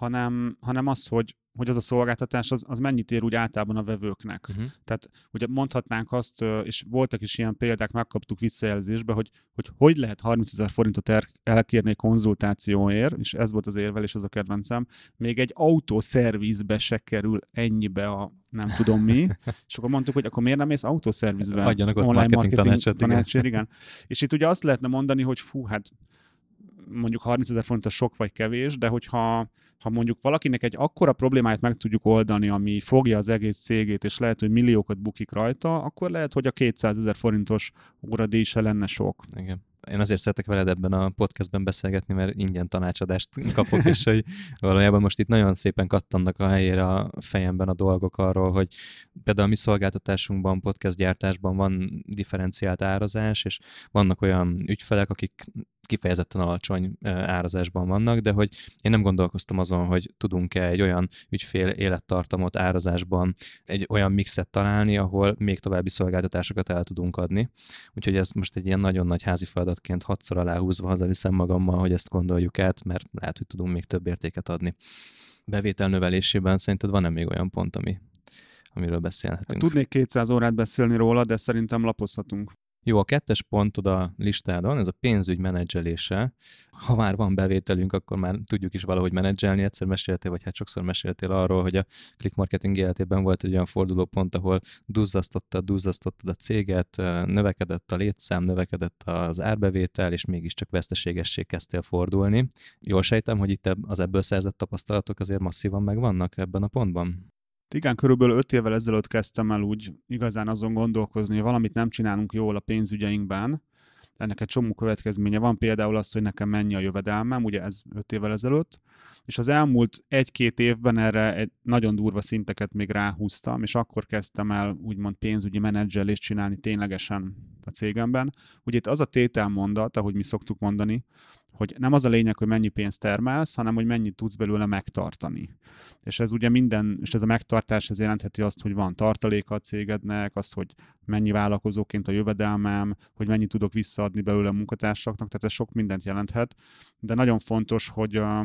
A: hanem, hanem az, hogy, hogy az a szolgáltatás az, az mennyit ér úgy általában a vevőknek.
B: Uh-huh.
A: Tehát ugye mondhatnánk azt, és voltak is ilyen példák, megkaptuk visszajelzésbe, hogy hogy, hogy lehet 30 ezer forintot el, elkérni konzultációért, és ez volt az érvelés, az a kedvencem, még egy autószervizbe se kerül ennyibe a nem tudom mi, és akkor mondtuk, hogy akkor miért nem mész autószervizbe?
B: Adjanak ott marketing tanácsot, igen.
A: tanácsért, igen. És itt ugye azt lehetne mondani, hogy fú, hát mondjuk 30 ezer forint az sok vagy kevés, de hogyha ha mondjuk valakinek egy akkora problémáját meg tudjuk oldani, ami fogja az egész cégét, és lehet, hogy milliókat bukik rajta, akkor lehet, hogy a 200 ezer forintos óradíj lenne sok.
B: Igen. Én azért szeretek veled ebben a podcastben beszélgetni, mert ingyen tanácsadást kapok, és hogy (laughs) valójában most itt nagyon szépen kattannak a helyére a fejemben a dolgok arról, hogy például a mi szolgáltatásunkban, podcast gyártásban van differenciált árazás, és vannak olyan ügyfelek, akik kifejezetten alacsony árazásban vannak, de hogy én nem gondolkoztam azon, hogy tudunk-e egy olyan ügyfél élettartamot árazásban egy olyan mixet találni, ahol még további szolgáltatásokat el tudunk adni. Úgyhogy ez most egy ilyen nagyon nagy házi feladatként hatszor aláhúzva hazaviszem magammal, hogy ezt gondoljuk át, mert lehet, hogy tudunk még több értéket adni. bevétel növelésében szerinted van-e még olyan pont, ami, amiről beszélhetünk?
A: Tudnék 200 órát beszélni róla, de szerintem lapozhatunk.
B: Jó, a kettes pontod a listádon, ez a pénzügy menedzselése. Ha már van bevételünk, akkor már tudjuk is valahogy menedzselni. Egyszer meséltél, vagy hát sokszor meséltél arról, hogy a click marketing életében volt egy olyan fordulópont, ahol duzzasztottad, duzzasztottad a céget, növekedett a létszám, növekedett az árbevétel, és mégiscsak veszteségessé kezdtél fordulni. Jól sejtem, hogy itt az ebből szerzett tapasztalatok azért masszívan megvannak ebben a pontban?
A: Igen, körülbelül öt évvel ezelőtt kezdtem el úgy igazán azon gondolkozni, hogy valamit nem csinálunk jól a pénzügyeinkben. Ennek egy csomó következménye van, például az, hogy nekem mennyi a jövedelmem, ugye ez öt évvel ezelőtt, és az elmúlt egy-két évben erre egy nagyon durva szinteket még ráhúztam, és akkor kezdtem el úgymond pénzügyi menedzselést csinálni ténylegesen a cégemben. Ugye itt az a tételmondat, ahogy mi szoktuk mondani, hogy nem az a lényeg, hogy mennyi pénzt termelsz, hanem hogy mennyit tudsz belőle megtartani. És ez ugye minden, és ez a megtartás ez jelentheti azt, hogy van tartaléka a cégednek, azt, hogy mennyi vállalkozóként a jövedelmem, hogy mennyit tudok visszaadni belőle a munkatársaknak, tehát ez sok mindent jelenthet, de nagyon fontos, hogy a,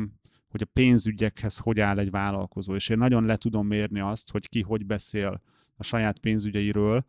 A: hogy a pénzügyekhez hogy áll egy vállalkozó, és én nagyon le tudom mérni azt, hogy ki hogy beszél a saját pénzügyeiről,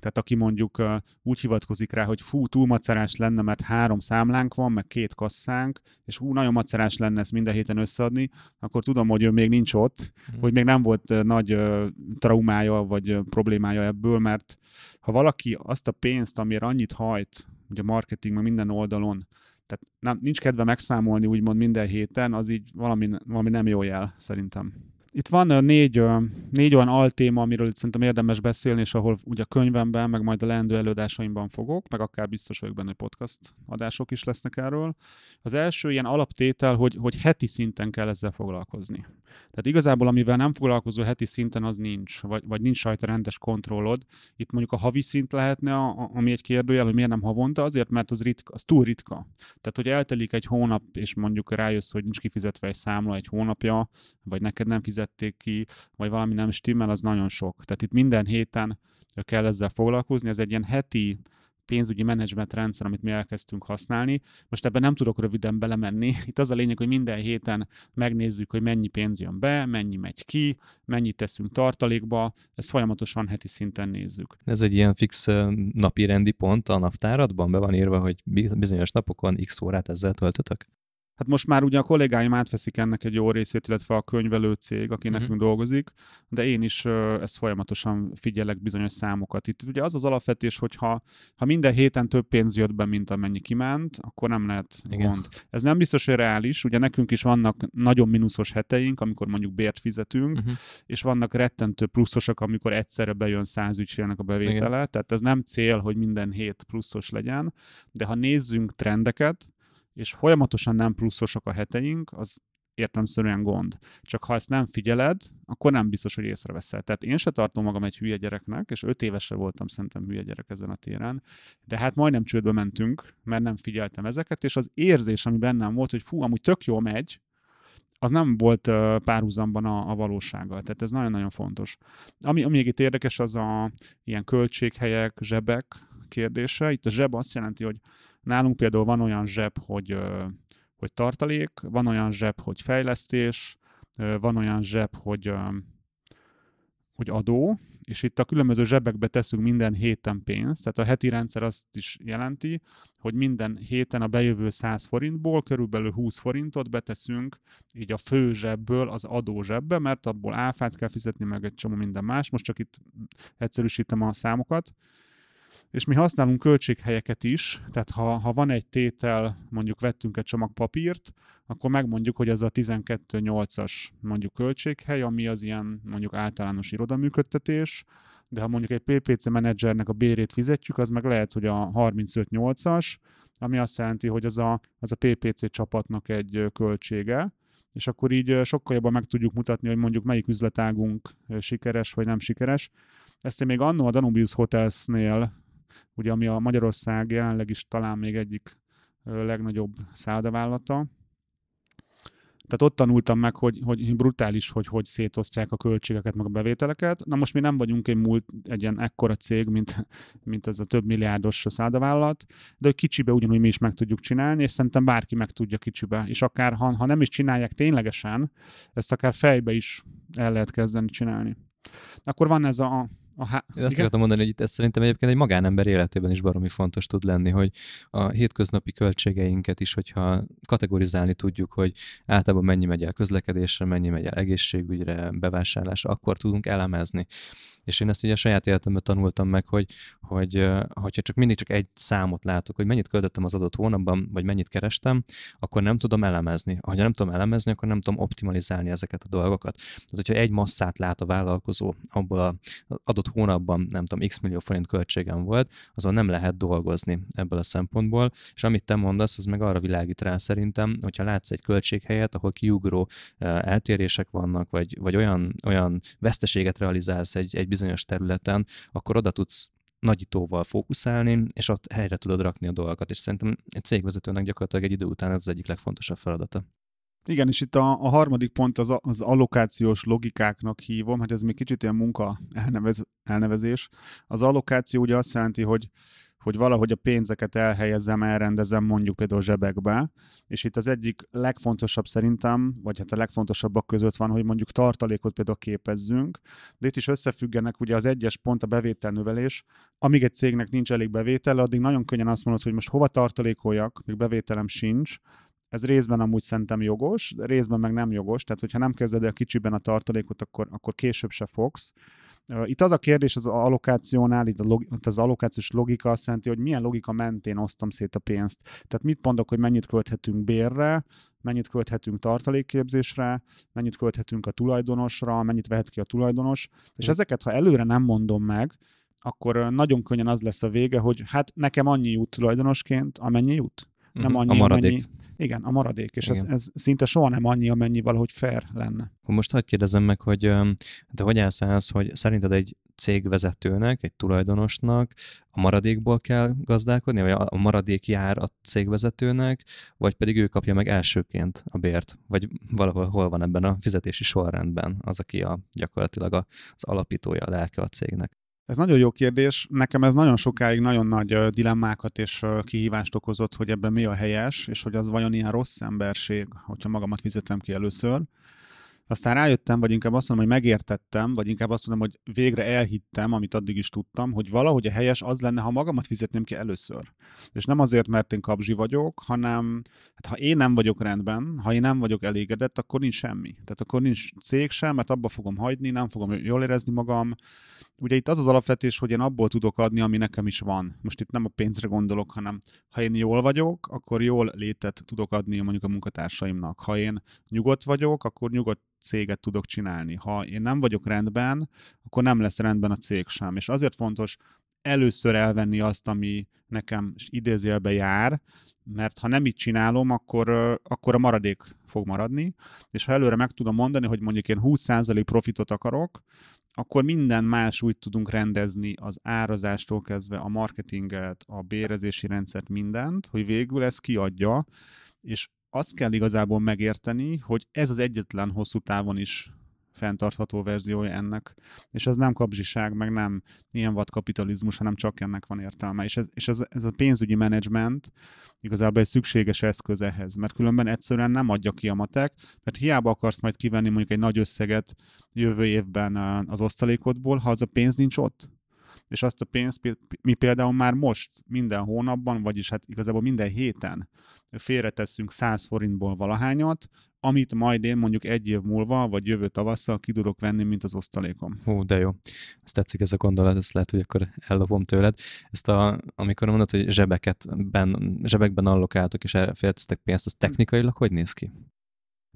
A: tehát aki mondjuk uh, úgy hivatkozik rá, hogy fú, túl macerás lenne, mert három számlánk van, meg két kasszánk, és fú, nagyon macerás lenne ezt minden héten összeadni, akkor tudom, hogy ő még nincs ott, hmm. hogy még nem volt uh, nagy uh, traumája vagy uh, problémája ebből, mert ha valaki azt a pénzt, amire annyit hajt, ugye marketing, meg minden oldalon, tehát nem, nincs kedve megszámolni úgymond minden héten, az így valami, valami nem jó jel, szerintem. Itt van négy, négy olyan altéma, amiről itt szerintem érdemes beszélni, és ahol ugye a könyvemben, meg majd a leendő előadásaimban fogok, meg akár biztos vagyok benne, hogy podcast adások is lesznek erről. Az első ilyen alaptétel, hogy, hogy heti szinten kell ezzel foglalkozni. Tehát igazából, amivel nem foglalkozó heti szinten, az nincs, vagy, vagy nincs rajta rendes kontrollod. Itt mondjuk a havi szint lehetne, a, ami egy kérdőjel, hogy miért nem havonta, azért, mert az, ritka, az túl ritka. Tehát, hogy eltelik egy hónap, és mondjuk rájössz, hogy nincs kifizetve egy számla egy hónapja, vagy neked nem fizették ki, vagy valami nem stimmel, az nagyon sok. Tehát itt minden héten kell ezzel foglalkozni, ez egy ilyen heti pénzügyi menedzsment rendszer, amit mi elkezdtünk használni. Most ebben nem tudok röviden belemenni. (laughs) Itt az a lényeg, hogy minden héten megnézzük, hogy mennyi pénz jön be, mennyi megy ki, mennyit teszünk tartalékba, ezt folyamatosan heti szinten nézzük.
B: Ez egy ilyen fix napi rendi pont a naptáradban, be van írva, hogy bizonyos napokon x órát ezzel töltötök?
A: Hát most már ugye a kollégáim átveszik ennek egy jó részét, illetve a könyvelő cég, aki uh-huh. nekünk dolgozik, de én is uh, ezt folyamatosan figyelek bizonyos számokat. Itt ugye az az alapvetés, hogy ha, ha minden héten több pénz jött be, mint amennyi kiment, akkor nem lehet Igen. gond. Ez nem biztos, hogy reális, ugye nekünk is vannak nagyon mínuszos heteink, amikor mondjuk bért fizetünk, uh-huh. és vannak rettentő pluszosak, amikor egyszerre bejön száz ügyfélnek a bevétele, Igen. tehát ez nem cél, hogy minden hét pluszos legyen, de ha nézzünk trendeket, és folyamatosan nem pluszosok a heteink, az értelmszerűen gond. Csak ha ezt nem figyeled, akkor nem biztos, hogy észreveszel. Tehát én se tartom magam egy hülye gyereknek, és öt évesre voltam szerintem hülye gyerek ezen a téren, de hát majdnem csődbe mentünk, mert nem figyeltem ezeket, és az érzés, ami bennem volt, hogy fú, amúgy tök jó megy, az nem volt párhuzamban a, a valósággal. Tehát ez nagyon-nagyon fontos. Ami, ami még itt érdekes, az a ilyen költséghelyek, zsebek kérdése. Itt a zseb azt jelenti, hogy Nálunk például van olyan zseb, hogy, hogy tartalék, van olyan zseb, hogy fejlesztés, van olyan zseb, hogy, hogy adó, és itt a különböző zsebekbe teszünk minden héten pénzt, tehát a heti rendszer azt is jelenti, hogy minden héten a bejövő 100 forintból körülbelül 20 forintot beteszünk így a fő zsebből az adó zsebbe, mert abból áfát kell fizetni, meg egy csomó minden más, most csak itt egyszerűsítem a számokat, és mi használunk költséghelyeket is, tehát ha, ha van egy tétel, mondjuk vettünk egy csomag papírt, akkor megmondjuk, hogy ez a 12.8-as mondjuk költséghely, ami az ilyen mondjuk általános irodaműködtetés, de ha mondjuk egy PPC menedzsernek a bérét fizetjük, az meg lehet, hogy a 35.8-as, ami azt jelenti, hogy az a, az a PPC csapatnak egy költsége, és akkor így sokkal jobban meg tudjuk mutatni, hogy mondjuk melyik üzletágunk sikeres vagy nem sikeres. Ezt én még annó a Danubius Hotelsnél ugye ami a Magyarország jelenleg is talán még egyik legnagyobb szállodavállalata. Tehát ott tanultam meg, hogy, hogy brutális, hogy hogy szétosztják a költségeket, meg a bevételeket. Na most mi nem vagyunk egy múlt, egy ilyen ekkora cég, mint, mint ez a több milliárdos száldavállalat, de hogy kicsibe ugyanúgy mi is meg tudjuk csinálni, és szerintem bárki meg tudja kicsibe. És akár, ha, ha nem is csinálják ténylegesen, ezt akár fejbe is el lehet kezdeni csinálni. Akkor van ez a,
B: Aha, Én azt igen? akartam mondani, hogy itt ez szerintem egyébként egy magánember életében is baromi fontos tud lenni, hogy a hétköznapi költségeinket is, hogyha kategorizálni tudjuk, hogy általában mennyi megy el közlekedésre, mennyi megy el egészségügyre, bevásárlásra, akkor tudunk elemezni. És én ezt így a saját életemben tanultam meg, hogy, hogy hogyha csak mindig csak egy számot látok, hogy mennyit költöttem az adott hónapban, vagy mennyit kerestem, akkor nem tudom elemezni. Ha nem tudom elemezni, akkor nem tudom optimalizálni ezeket a dolgokat. Tehát, hogyha egy masszát lát a vállalkozó, abból az adott hónapban, nem tudom, x millió forint költségem volt, azon nem lehet dolgozni ebből a szempontból, és amit te mondasz, az meg arra világít rá szerintem, hogyha látsz egy költséghelyet, ahol kiugró eltérések vannak, vagy, vagy olyan, olyan veszteséget realizálsz egy, egy bizonyos területen, akkor oda tudsz nagyítóval fókuszálni, és ott helyre tudod rakni a dolgokat, és szerintem egy cégvezetőnek gyakorlatilag egy idő után ez az egyik legfontosabb feladata.
A: Igen, és itt a, a harmadik pont az, az allokációs logikáknak hívom, hát ez még kicsit ilyen munka elnevez, elnevezés. Az allokáció ugye azt jelenti, hogy hogy valahogy a pénzeket elhelyezzem, elrendezem mondjuk például zsebekbe, és itt az egyik legfontosabb szerintem, vagy hát a legfontosabbak között van, hogy mondjuk tartalékot például képezzünk, de itt is összefüggenek ugye az egyes pont a bevételnövelés, amíg egy cégnek nincs elég bevétele, addig nagyon könnyen azt mondod, hogy most hova tartalékoljak, még bevételem sincs, ez részben amúgy szerintem jogos, részben meg nem jogos, tehát hogyha nem kezded el kicsiben a tartalékot, akkor, akkor később se fogsz. Itt az a kérdés az allokációnál, itt, a log, itt az allokációs logika azt jelenti, hogy milyen logika mentén osztom szét a pénzt. Tehát mit mondok, hogy mennyit költhetünk bérre, mennyit költhetünk tartalékképzésre, mennyit költhetünk a tulajdonosra, mennyit vehet ki a tulajdonos, és ezeket, ha előre nem mondom meg, akkor nagyon könnyen az lesz a vége, hogy hát nekem annyi jut tulajdonosként, amennyi jut. Nem mhm. annyi,
B: a maradék.
A: Amennyi, igen, a maradék, és ez, ez szinte soha nem annyi, amennyi valahogy fair lenne.
B: Most hagyd kérdezem meg, hogy de hogy elszállsz, hogy szerinted egy cégvezetőnek, egy tulajdonosnak a maradékból kell gazdálkodni, vagy a maradék jár a cégvezetőnek, vagy pedig ő kapja meg elsőként a bért, vagy valahol hol van ebben a fizetési sorrendben az, aki a, gyakorlatilag az alapítója, a lelke a cégnek.
A: Ez nagyon jó kérdés. Nekem ez nagyon sokáig nagyon nagy dilemmákat és kihívást okozott, hogy ebben mi a helyes, és hogy az vajon ilyen rossz emberség, hogyha magamat fizetem ki először. Aztán rájöttem, vagy inkább azt mondom, hogy megértettem, vagy inkább azt mondom, hogy végre elhittem, amit addig is tudtam, hogy valahogy a helyes az lenne, ha magamat fizetném ki először. És nem azért, mert én kapzsi vagyok, hanem hát ha én nem vagyok rendben, ha én nem vagyok elégedett, akkor nincs semmi. Tehát akkor nincs cég sem, mert abba fogom hagyni, nem fogom jól érezni magam. Ugye itt az az alapvetés, hogy én abból tudok adni, ami nekem is van. Most itt nem a pénzre gondolok, hanem ha én jól vagyok, akkor jól létet tudok adni mondjuk a munkatársaimnak. Ha én nyugodt vagyok, akkor nyugodt céget tudok csinálni. Ha én nem vagyok rendben, akkor nem lesz rendben a cég sem. És azért fontos először elvenni azt, ami nekem idézőjelbe jár, mert ha nem így csinálom, akkor, akkor a maradék fog maradni, és ha előre meg tudom mondani, hogy mondjuk én 20% profitot akarok, akkor minden más úgy tudunk rendezni az árazástól kezdve a marketinget, a bérezési rendszert, mindent, hogy végül ez kiadja, és azt kell igazából megérteni, hogy ez az egyetlen hosszú távon is fenntartható verziója ennek. És ez nem kapzsiság, meg nem ilyen vadkapitalizmus, hanem csak ennek van értelme. És ez, és ez, ez a pénzügyi menedzsment igazából egy szükséges eszköz ehhez, mert különben egyszerűen nem adja ki a matek, mert hiába akarsz majd kivenni mondjuk egy nagy összeget jövő évben az osztalékodból, ha az a pénz nincs ott és azt a pénzt mi például már most minden hónapban, vagyis hát igazából minden héten félretesszünk 100 forintból valahányat, amit majd én mondjuk egy év múlva, vagy jövő tavasszal ki tudok venni, mint az osztalékom.
B: Hú, de jó. Ezt tetszik ez a gondolat, ezt lehet, hogy akkor ellopom tőled. Ezt a, amikor mondod, hogy zsebeket ben, zsebekben allokáltok és félteztek pénzt, az technikailag hogy néz ki?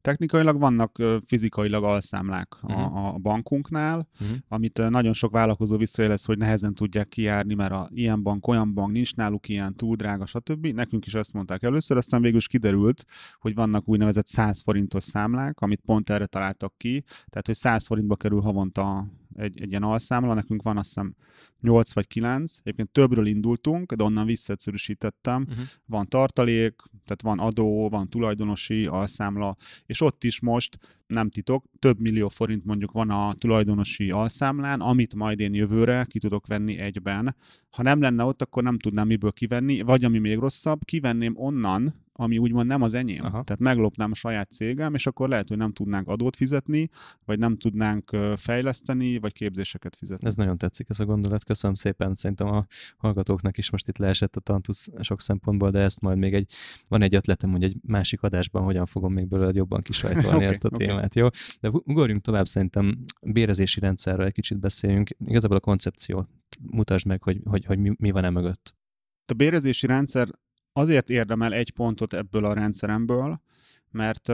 A: Technikailag vannak fizikailag alszámlák uh-huh. a, mhm. a bankunknál, uh-huh. amit nagyon sok vállalkozó visszajelez, hogy nehezen tudják kijárni, mert a ilyen bank, olyan bank nincs náluk ilyen, túl drága, stb. Nekünk is ezt mondták először, aztán végül is kiderült, hogy vannak úgynevezett 100 forintos számlák, amit pont erre találtak ki, tehát hogy 100 forintba kerül havonta egy, egy ilyen alszámla, nekünk van azt hiszem 8 vagy 9, egyébként többről indultunk, de onnan visszaegyszerűsítettem. Uh-huh. Van tartalék, tehát van adó, van tulajdonosi alszámla, és ott is most nem titok, több millió forint mondjuk van a tulajdonosi alszámlán, amit majd én jövőre ki tudok venni egyben. Ha nem lenne ott, akkor nem tudnám miből kivenni, vagy ami még rosszabb, kivenném onnan, ami úgymond nem az enyém. Aha. Tehát meglopnám a saját cégem, és akkor lehet, hogy nem tudnánk adót fizetni, vagy nem tudnánk fejleszteni, vagy képzéseket fizetni.
B: Ez nagyon tetszik, ez a gondolat. Köszönöm szépen. Szerintem a hallgatóknak is most itt leesett a tantusz sok szempontból, de ezt majd még egy, van egy ötletem, hogy egy másik adásban hogyan fogom még belőle jobban kisajtolni (laughs) okay, ezt a okay. témát, jó? De ugorjunk tovább, szerintem bérezési rendszerről egy kicsit beszéljünk. Igazából a koncepció mutasd meg, hogy, hogy, hogy mi, mi van e mögött.
A: A bérezési rendszer azért érdemel egy pontot ebből a rendszeremből, mert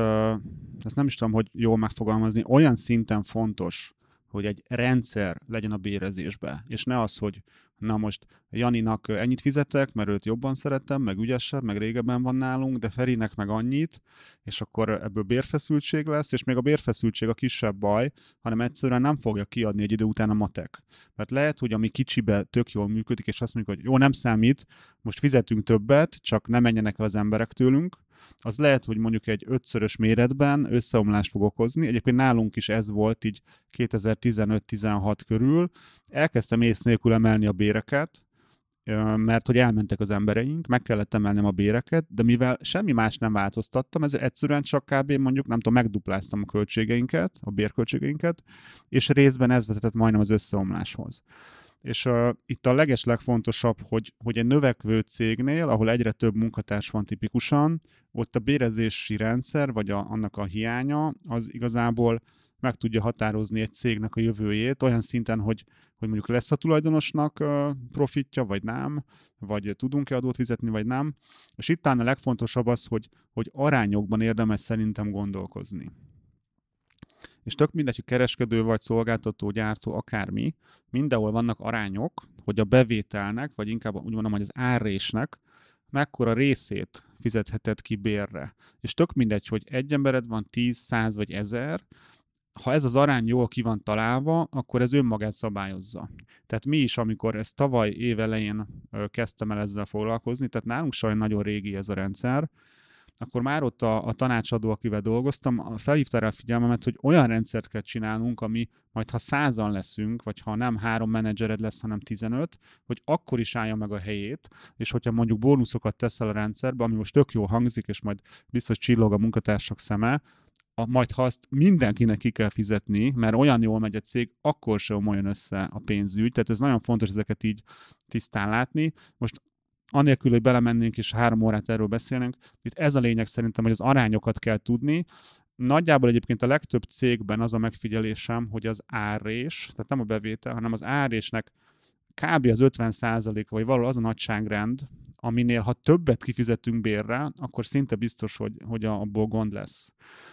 A: ezt nem is tudom, hogy jól megfogalmazni, olyan szinten fontos, hogy egy rendszer legyen a bérezésbe, és ne az, hogy na most Janinak ennyit fizetek, mert őt jobban szeretem, meg ügyesebb, meg régebben van nálunk, de Ferinek meg annyit, és akkor ebből bérfeszültség lesz, és még a bérfeszültség a kisebb baj, hanem egyszerűen nem fogja kiadni egy idő után a matek. Mert lehet, hogy ami kicsibe tök jól működik, és azt mondjuk, hogy jó, nem számít, most fizetünk többet, csak ne menjenek el az emberek tőlünk, az lehet, hogy mondjuk egy ötszörös méretben összeomlást fog okozni. Egyébként nálunk is ez volt így 2015-16 körül. Elkezdtem ész nélkül emelni a béreket, mert hogy elmentek az embereink, meg kellett emelnem a béreket, de mivel semmi más nem változtattam, ezért egyszerűen csak kb. mondjuk, nem tudom, megdupláztam a költségeinket, a bérköltségeinket, és részben ez vezetett majdnem az összeomláshoz. És uh, itt a leges legfontosabb, hogy, hogy egy növekvő cégnél, ahol egyre több munkatárs van tipikusan, ott a bérezési rendszer, vagy a, annak a hiánya, az igazából meg tudja határozni egy cégnek a jövőjét olyan szinten, hogy, hogy mondjuk lesz a tulajdonosnak profitja, vagy nem, vagy tudunk-e adót fizetni, vagy nem. És itt talán a legfontosabb az, hogy, hogy arányokban érdemes szerintem gondolkozni és tök mindegy, hogy kereskedő vagy szolgáltató, gyártó, akármi, mindenhol vannak arányok, hogy a bevételnek, vagy inkább úgy mondom, hogy az árrésnek mekkora részét fizetheted ki bérre. És tök mindegy, hogy egy embered van 10, 100 vagy 1000, ha ez az arány jól ki van találva, akkor ez önmagát szabályozza. Tehát mi is, amikor ezt tavaly évelején kezdtem el ezzel foglalkozni, tehát nálunk sajnos nagyon régi ez a rendszer, akkor már ott a, a tanácsadó, akivel dolgoztam, felhívta rá a figyelmemet, hogy olyan rendszert kell csinálnunk, ami majd ha százan leszünk, vagy ha nem három menedzsered lesz, hanem 15, hogy akkor is állja meg a helyét, és hogyha mondjuk bónuszokat teszel a rendszerbe, ami most tök jó hangzik, és majd biztos csillog a munkatársak szeme, a, majd ha azt mindenkinek ki kell fizetni, mert olyan jól megy a cég, akkor sem olyan össze a pénzügy. Tehát ez nagyon fontos ezeket így tisztán látni. Most anélkül, hogy belemennénk és három órát erről beszélnénk, itt ez a lényeg szerintem, hogy az arányokat kell tudni, Nagyjából egyébként a legtöbb cégben az a megfigyelésem, hogy az árés, tehát nem a bevétel, hanem az árésnek kb. az 50% vagy valahol az a nagyságrend, aminél ha többet kifizetünk bérre, akkor szinte biztos, hogy, hogy abból gond lesz.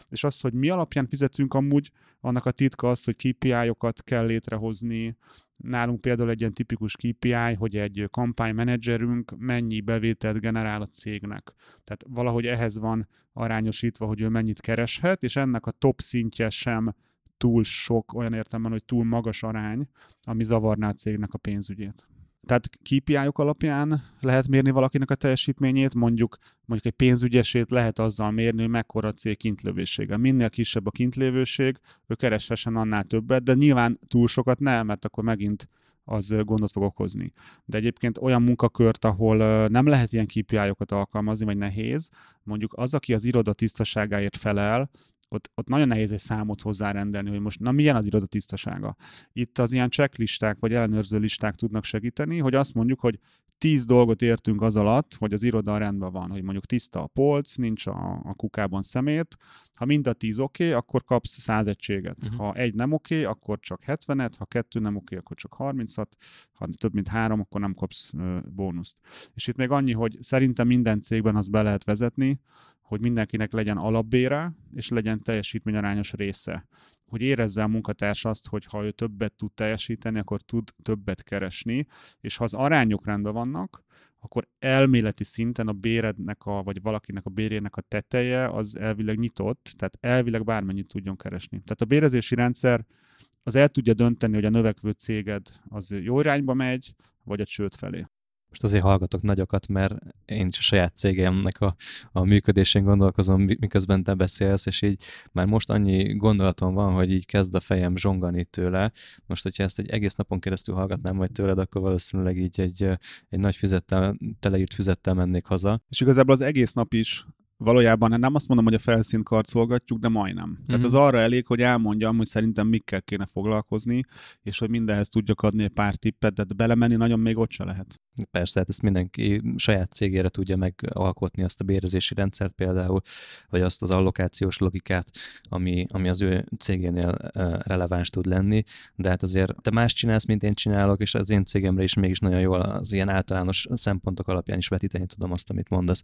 A: És az, hogy mi alapján fizetünk amúgy, annak a titka az, hogy KPI-okat kell létrehozni, Nálunk például egy ilyen tipikus KPI, hogy egy kampánymenedzserünk mennyi bevételt generál a cégnek. Tehát valahogy ehhez van arányosítva, hogy ő mennyit kereshet, és ennek a top szintje sem túl sok, olyan értelemben, hogy túl magas arány, ami zavarná a cégnek a pénzügyét. Tehát KPI-ok alapján lehet mérni valakinek a teljesítményét, mondjuk, mondjuk egy pénzügyesét lehet azzal mérni, hogy mekkora a cég kintlövősége. Minél kisebb a kintlévőség, ő kereshessen annál többet, de nyilván túl sokat nem, mert akkor megint az gondot fog okozni. De egyébként olyan munkakört, ahol nem lehet ilyen KPI-okat alkalmazni, vagy nehéz, mondjuk az, aki az iroda tisztaságáért felel, ott, ott nagyon nehéz egy számot hozzárendelni, hogy most na milyen az iroda tisztasága. Itt az ilyen checklisták vagy ellenőrző listák tudnak segíteni, hogy azt mondjuk, hogy tíz dolgot értünk az alatt, hogy az iroda rendben van, hogy mondjuk tiszta a polc, nincs a, a kukában szemét. Ha mind a tíz oké, okay, akkor kapsz száz egységet. Uh-huh. Ha egy nem oké, okay, akkor csak 70-et, ha kettő nem oké, okay, akkor csak 30-at, ha több mint három, akkor nem kapsz ö, bónuszt. És itt még annyi, hogy szerintem minden cégben az be lehet vezetni, hogy mindenkinek legyen alapbére, és legyen teljesítményarányos része. Hogy érezze a munkatárs azt, hogy ha ő többet tud teljesíteni, akkor tud többet keresni, és ha az arányok rendben vannak, akkor elméleti szinten a bérednek, a, vagy valakinek a bérének a teteje az elvileg nyitott, tehát elvileg bármennyit tudjon keresni. Tehát a bérezési rendszer az el tudja dönteni, hogy a növekvő céged az jó irányba megy, vagy a csőd felé.
B: Most azért hallgatok nagyokat, mert én is a saját cégemnek a, a működésén gondolkozom, miközben te beszélsz, és így már most annyi gondolatom van, hogy így kezd a fejem zsongani tőle. Most, hogyha ezt egy egész napon keresztül hallgatnám majd tőled, akkor valószínűleg így egy, egy nagy füzettel, teleírt füzettel mennék haza.
A: És igazából az egész nap is valójában nem azt mondom, hogy a felszínt karcolgatjuk, de majdnem. Mm-hmm. Tehát mhm. az arra elég, hogy elmondjam, hogy szerintem mikkel kéne foglalkozni, és hogy mindenhez tudjak adni egy pár tippet, de belemenni nagyon még ott se lehet.
B: Persze, hát ezt mindenki saját cégére tudja megalkotni azt a bérezési rendszert például, vagy azt az allokációs logikát, ami, ami az ő cégénél releváns tud lenni, de hát azért te más csinálsz, mint én csinálok, és az én cégemre is mégis nagyon jól az ilyen általános szempontok alapján is vetíteni tudom azt, amit mondasz.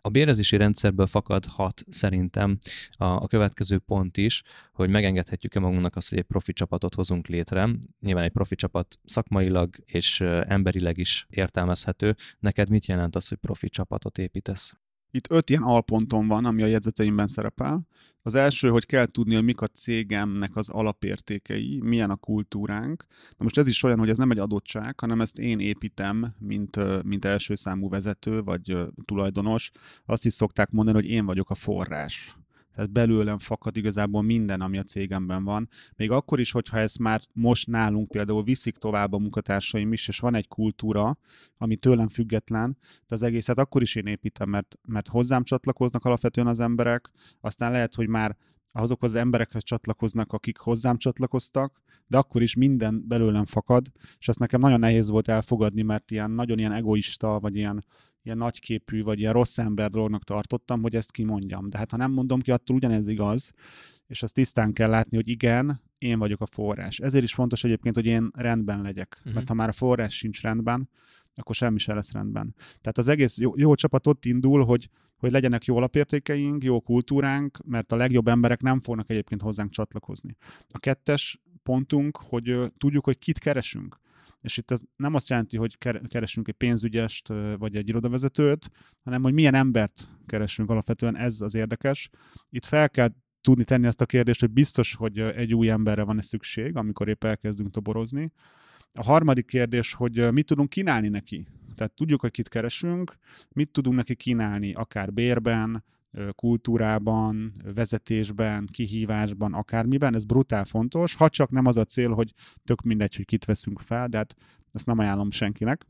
B: A bérezési rendszerből fakadhat szerintem a, a következő pont is, hogy megengedhetjük-e magunknak azt, hogy egy profi csapatot hozunk létre. Nyilván egy profi csapat szakmailag és emberileg is ért értelmezhető. Neked mit jelent az, hogy profi csapatot építesz?
A: Itt öt ilyen alponton van, ami a jegyzeteimben szerepel. Az első, hogy kell tudni, hogy mik a cégemnek az alapértékei, milyen a kultúránk. Na most ez is olyan, hogy ez nem egy adottság, hanem ezt én építem, mint, mint első számú vezető vagy tulajdonos. Azt is szokták mondani, hogy én vagyok a forrás tehát belőlem fakad igazából minden, ami a cégemben van. Még akkor is, hogyha ezt már most nálunk például viszik tovább a munkatársaim is, és van egy kultúra, ami tőlem független, de az egészet akkor is én építem, mert, mert hozzám csatlakoznak alapvetően az emberek, aztán lehet, hogy már azok az emberekhez csatlakoznak, akik hozzám csatlakoztak, de akkor is minden belőlem fakad, és azt nekem nagyon nehéz volt elfogadni, mert ilyen nagyon ilyen egoista, vagy ilyen, ilyen nagyképű, vagy ilyen rossz ember dolognak tartottam, hogy ezt kimondjam. De hát ha nem mondom ki, attól ugyanez igaz, és azt tisztán kell látni, hogy igen, én vagyok a forrás. Ezért is fontos egyébként, hogy én rendben legyek. Uh-huh. Mert ha már a forrás sincs rendben, akkor semmi se lesz rendben. Tehát az egész jó, jó csapat ott indul, hogy, hogy legyenek jó alapértékeink, jó kultúránk, mert a legjobb emberek nem fognak egyébként hozzánk csatlakozni. A kettes pontunk, hogy tudjuk, hogy kit keresünk. És itt ez nem azt jelenti, hogy keresünk egy pénzügyest vagy egy irodavezetőt, hanem hogy milyen embert keresünk alapvetően, ez az érdekes. Itt fel kell tudni tenni ezt a kérdést, hogy biztos, hogy egy új emberre van-e szükség, amikor épp elkezdünk toborozni. A harmadik kérdés, hogy mit tudunk kínálni neki. Tehát tudjuk, hogy kit keresünk, mit tudunk neki kínálni, akár bérben, kultúrában, vezetésben, kihívásban, akármiben, ez brutál fontos, ha csak nem az a cél, hogy tök mindegy, hogy kit veszünk fel, de hát ezt nem ajánlom senkinek.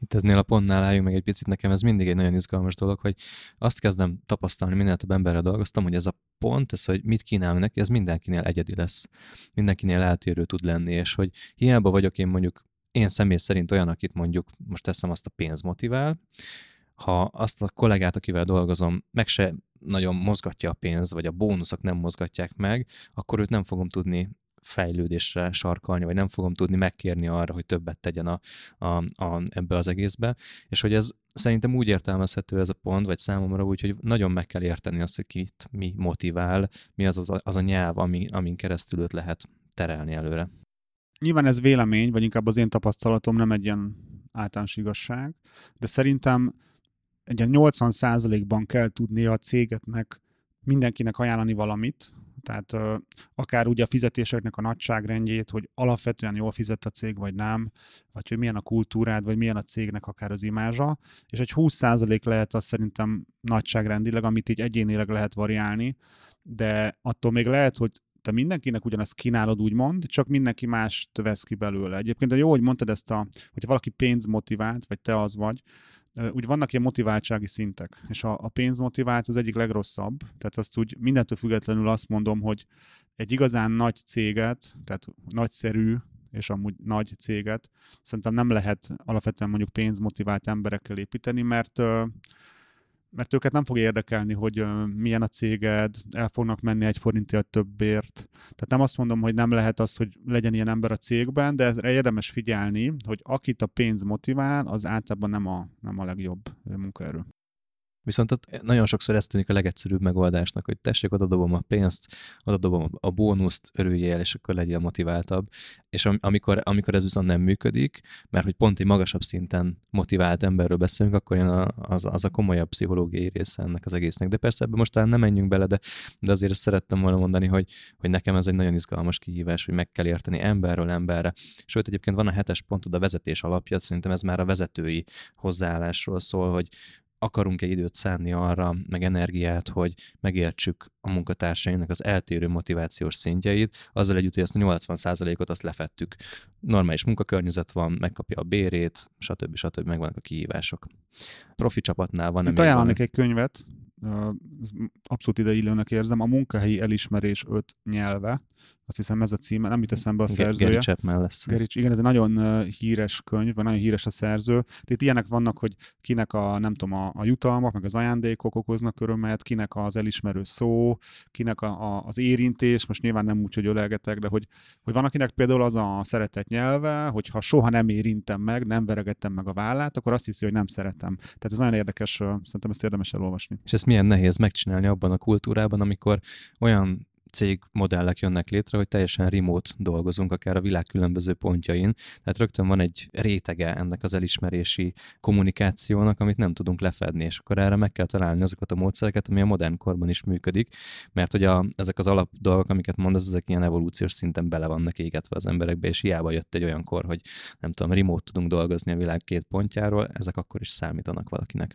B: Itt eznél a pontnál álljunk meg egy picit, nekem ez mindig egy nagyon izgalmas dolog, hogy azt kezdem tapasztalni, minél több emberrel dolgoztam, hogy ez a pont, ez, hogy mit kínálunk neki, ez mindenkinél egyedi lesz. Mindenkinél eltérő tud lenni, és hogy hiába vagyok én mondjuk, én személy szerint olyan, akit mondjuk, most teszem azt a pénz motivál, ha azt a kollégát, akivel dolgozom, meg se nagyon mozgatja a pénz, vagy a bónuszok nem mozgatják meg, akkor őt nem fogom tudni fejlődésre sarkalni, vagy nem fogom tudni megkérni arra, hogy többet tegyen a, a, a, ebbe az egészbe. És hogy ez szerintem úgy értelmezhető ez a pont, vagy számomra úgy, hogy nagyon meg kell érteni azt, hogy kit mi motivál, mi az az a, az a nyelv, ami, amin keresztül őt lehet terelni előre.
A: Nyilván ez vélemény, vagy inkább az én tapasztalatom nem egy ilyen általános igazság, de szerintem egy ilyen 80%-ban kell tudnia a cégetnek mindenkinek ajánlani valamit, tehát akár ugye a fizetéseknek a nagyságrendjét, hogy alapvetően jól fizet a cég, vagy nem, vagy hogy milyen a kultúrád, vagy milyen a cégnek akár az imázsa, és egy 20% lehet az szerintem nagyságrendileg, amit így egyénileg lehet variálni, de attól még lehet, hogy te mindenkinek ugyanezt kínálod, úgymond, csak mindenki más vesz ki belőle. Egyébként de jó, hogy mondtad ezt a, hogyha valaki pénz motivált, vagy te az vagy, úgy vannak ilyen motiváltsági szintek, és a, a pénz motivált az egyik legrosszabb, tehát azt úgy mindentől függetlenül azt mondom, hogy egy igazán nagy céget, tehát nagyszerű és amúgy nagy céget szerintem nem lehet alapvetően mondjuk pénzmotivált emberekkel építeni, mert mert őket nem fog érdekelni, hogy milyen a céged, el fognak menni egy forintért többért. Tehát nem azt mondom, hogy nem lehet az, hogy legyen ilyen ember a cégben, de ezre érdemes figyelni, hogy akit a pénz motivál, az általában nem a, nem a legjobb munkaerő.
B: Viszont ott nagyon sokszor ez tűnik a legegyszerűbb megoldásnak, hogy tessék, oda dobom a pénzt, oda dobom a bónuszt, örüljél, és akkor legyél motiváltabb. És amikor, amikor ez viszont nem működik, mert hogy pont egy magasabb szinten motivált emberről beszélünk, akkor jön az, az a komolyabb pszichológiai része ennek az egésznek. De persze ebben most talán nem menjünk bele, de, de azért szerettem volna mondani, hogy, hogy nekem ez egy nagyon izgalmas kihívás, hogy meg kell érteni emberről emberre. Sőt, egyébként van a hetes pontod, a vezetés alapja, szerintem ez már a vezetői hozzáállásról szól, hogy, akarunk-e időt szánni arra, meg energiát, hogy megértsük a munkatársainknak az eltérő motivációs szintjeit, azzal együtt, hogy ezt a 80%-ot azt lefettük. Normális munkakörnyezet van, megkapja a bérét, stb. stb. megvannak a kihívások. Profi csapatnál van.
A: Itt ajánlanék egy könyvet, abszolút ideillőnek érzem, a munkahelyi elismerés öt nyelve, azt hiszem ez a címe, nem jut eszembe a szerzője.
B: Gary Chapman lesz.
A: Gary, igen, ez egy nagyon híres könyv, vagy nagyon híres a szerző. Itt ilyenek vannak, hogy kinek a, nem tudom, a, a jutalmak, meg az ajándékok okoznak örömet, kinek az elismerő szó, kinek a, a, az érintés, most nyilván nem úgy, hogy ölelgetek, de hogy, hogy van, akinek például az a szeretett nyelve, hogy ha soha nem érintem meg, nem veregettem meg a vállát, akkor azt hiszi, hogy nem szeretem. Tehát ez nagyon érdekes, szerintem ezt érdemes elolvasni.
B: És ezt milyen nehéz megcsinálni abban a kultúrában, amikor olyan cégmodellek jönnek létre, hogy teljesen remote dolgozunk, akár a világ különböző pontjain. Tehát rögtön van egy rétege ennek az elismerési kommunikációnak, amit nem tudunk lefedni, és akkor erre meg kell találni azokat a módszereket, ami a modern korban is működik, mert hogy a, ezek az alap dolgok, amiket mondasz, ezek ilyen evolúciós szinten bele vannak égetve az emberekbe, és hiába jött egy olyan kor, hogy nem tudom, remote tudunk dolgozni a világ két pontjáról, ezek akkor is számítanak valakinek.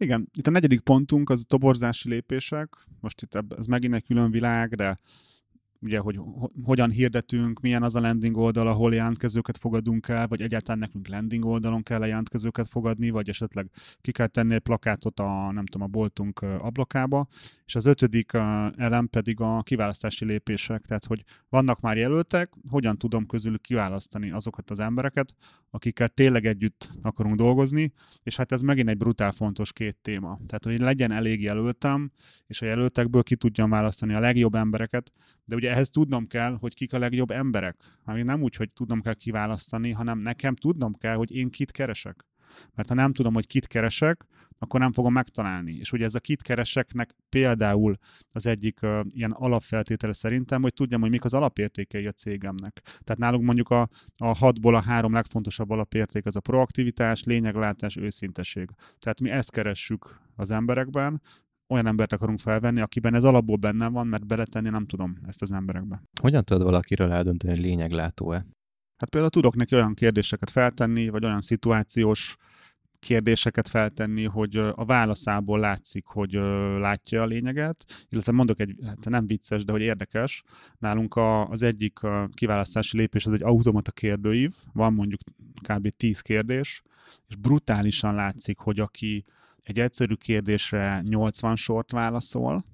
A: Igen, itt a negyedik pontunk az a toborzási lépések. Most itt ez megint egy külön világ, de ugye, hogy ho- hogyan hirdetünk, milyen az a landing oldal, ahol jelentkezőket fogadunk el, vagy egyáltalán nekünk landing oldalon kell jelentkezőket fogadni, vagy esetleg ki kell tenni egy plakátot a, nem tudom, a boltunk ablakába. És az ötödik elem pedig a kiválasztási lépések, tehát hogy vannak már jelöltek, hogyan tudom közülük kiválasztani azokat az embereket, akikkel tényleg együtt akarunk dolgozni, és hát ez megint egy brutál fontos két téma. Tehát, hogy legyen elég jelöltem, és a jelöltekből ki tudjam választani a legjobb embereket, de ugye ehhez tudnom kell, hogy kik a legjobb emberek. Már nem úgy, hogy tudnom kell kiválasztani, hanem nekem tudnom kell, hogy én kit keresek. Mert ha nem tudom, hogy kit keresek, akkor nem fogom megtalálni. És ugye ez a kit kereseknek például az egyik uh, ilyen alapfeltétele szerintem, hogy tudjam, hogy mik az alapértékei a cégemnek. Tehát nálunk mondjuk a, a hatból a három legfontosabb alapérték az a proaktivitás, lényeglátás, őszinteség. Tehát mi ezt keressük az emberekben, olyan embert akarunk felvenni, akiben ez alapból benne van, mert beletenni nem tudom ezt az emberekbe.
B: Hogyan tudod valakiről eldönteni, hogy lényeglátó-e?
A: Hát például tudok neki olyan kérdéseket feltenni, vagy olyan szituációs kérdéseket feltenni, hogy a válaszából látszik, hogy látja a lényeget, illetve mondok egy, hát nem vicces, de hogy érdekes, nálunk a, az egyik kiválasztási lépés az egy automata kérdőív, van mondjuk kb. 10 kérdés, és brutálisan látszik, hogy aki egy egyszerű kérdésre 80 sort válaszol,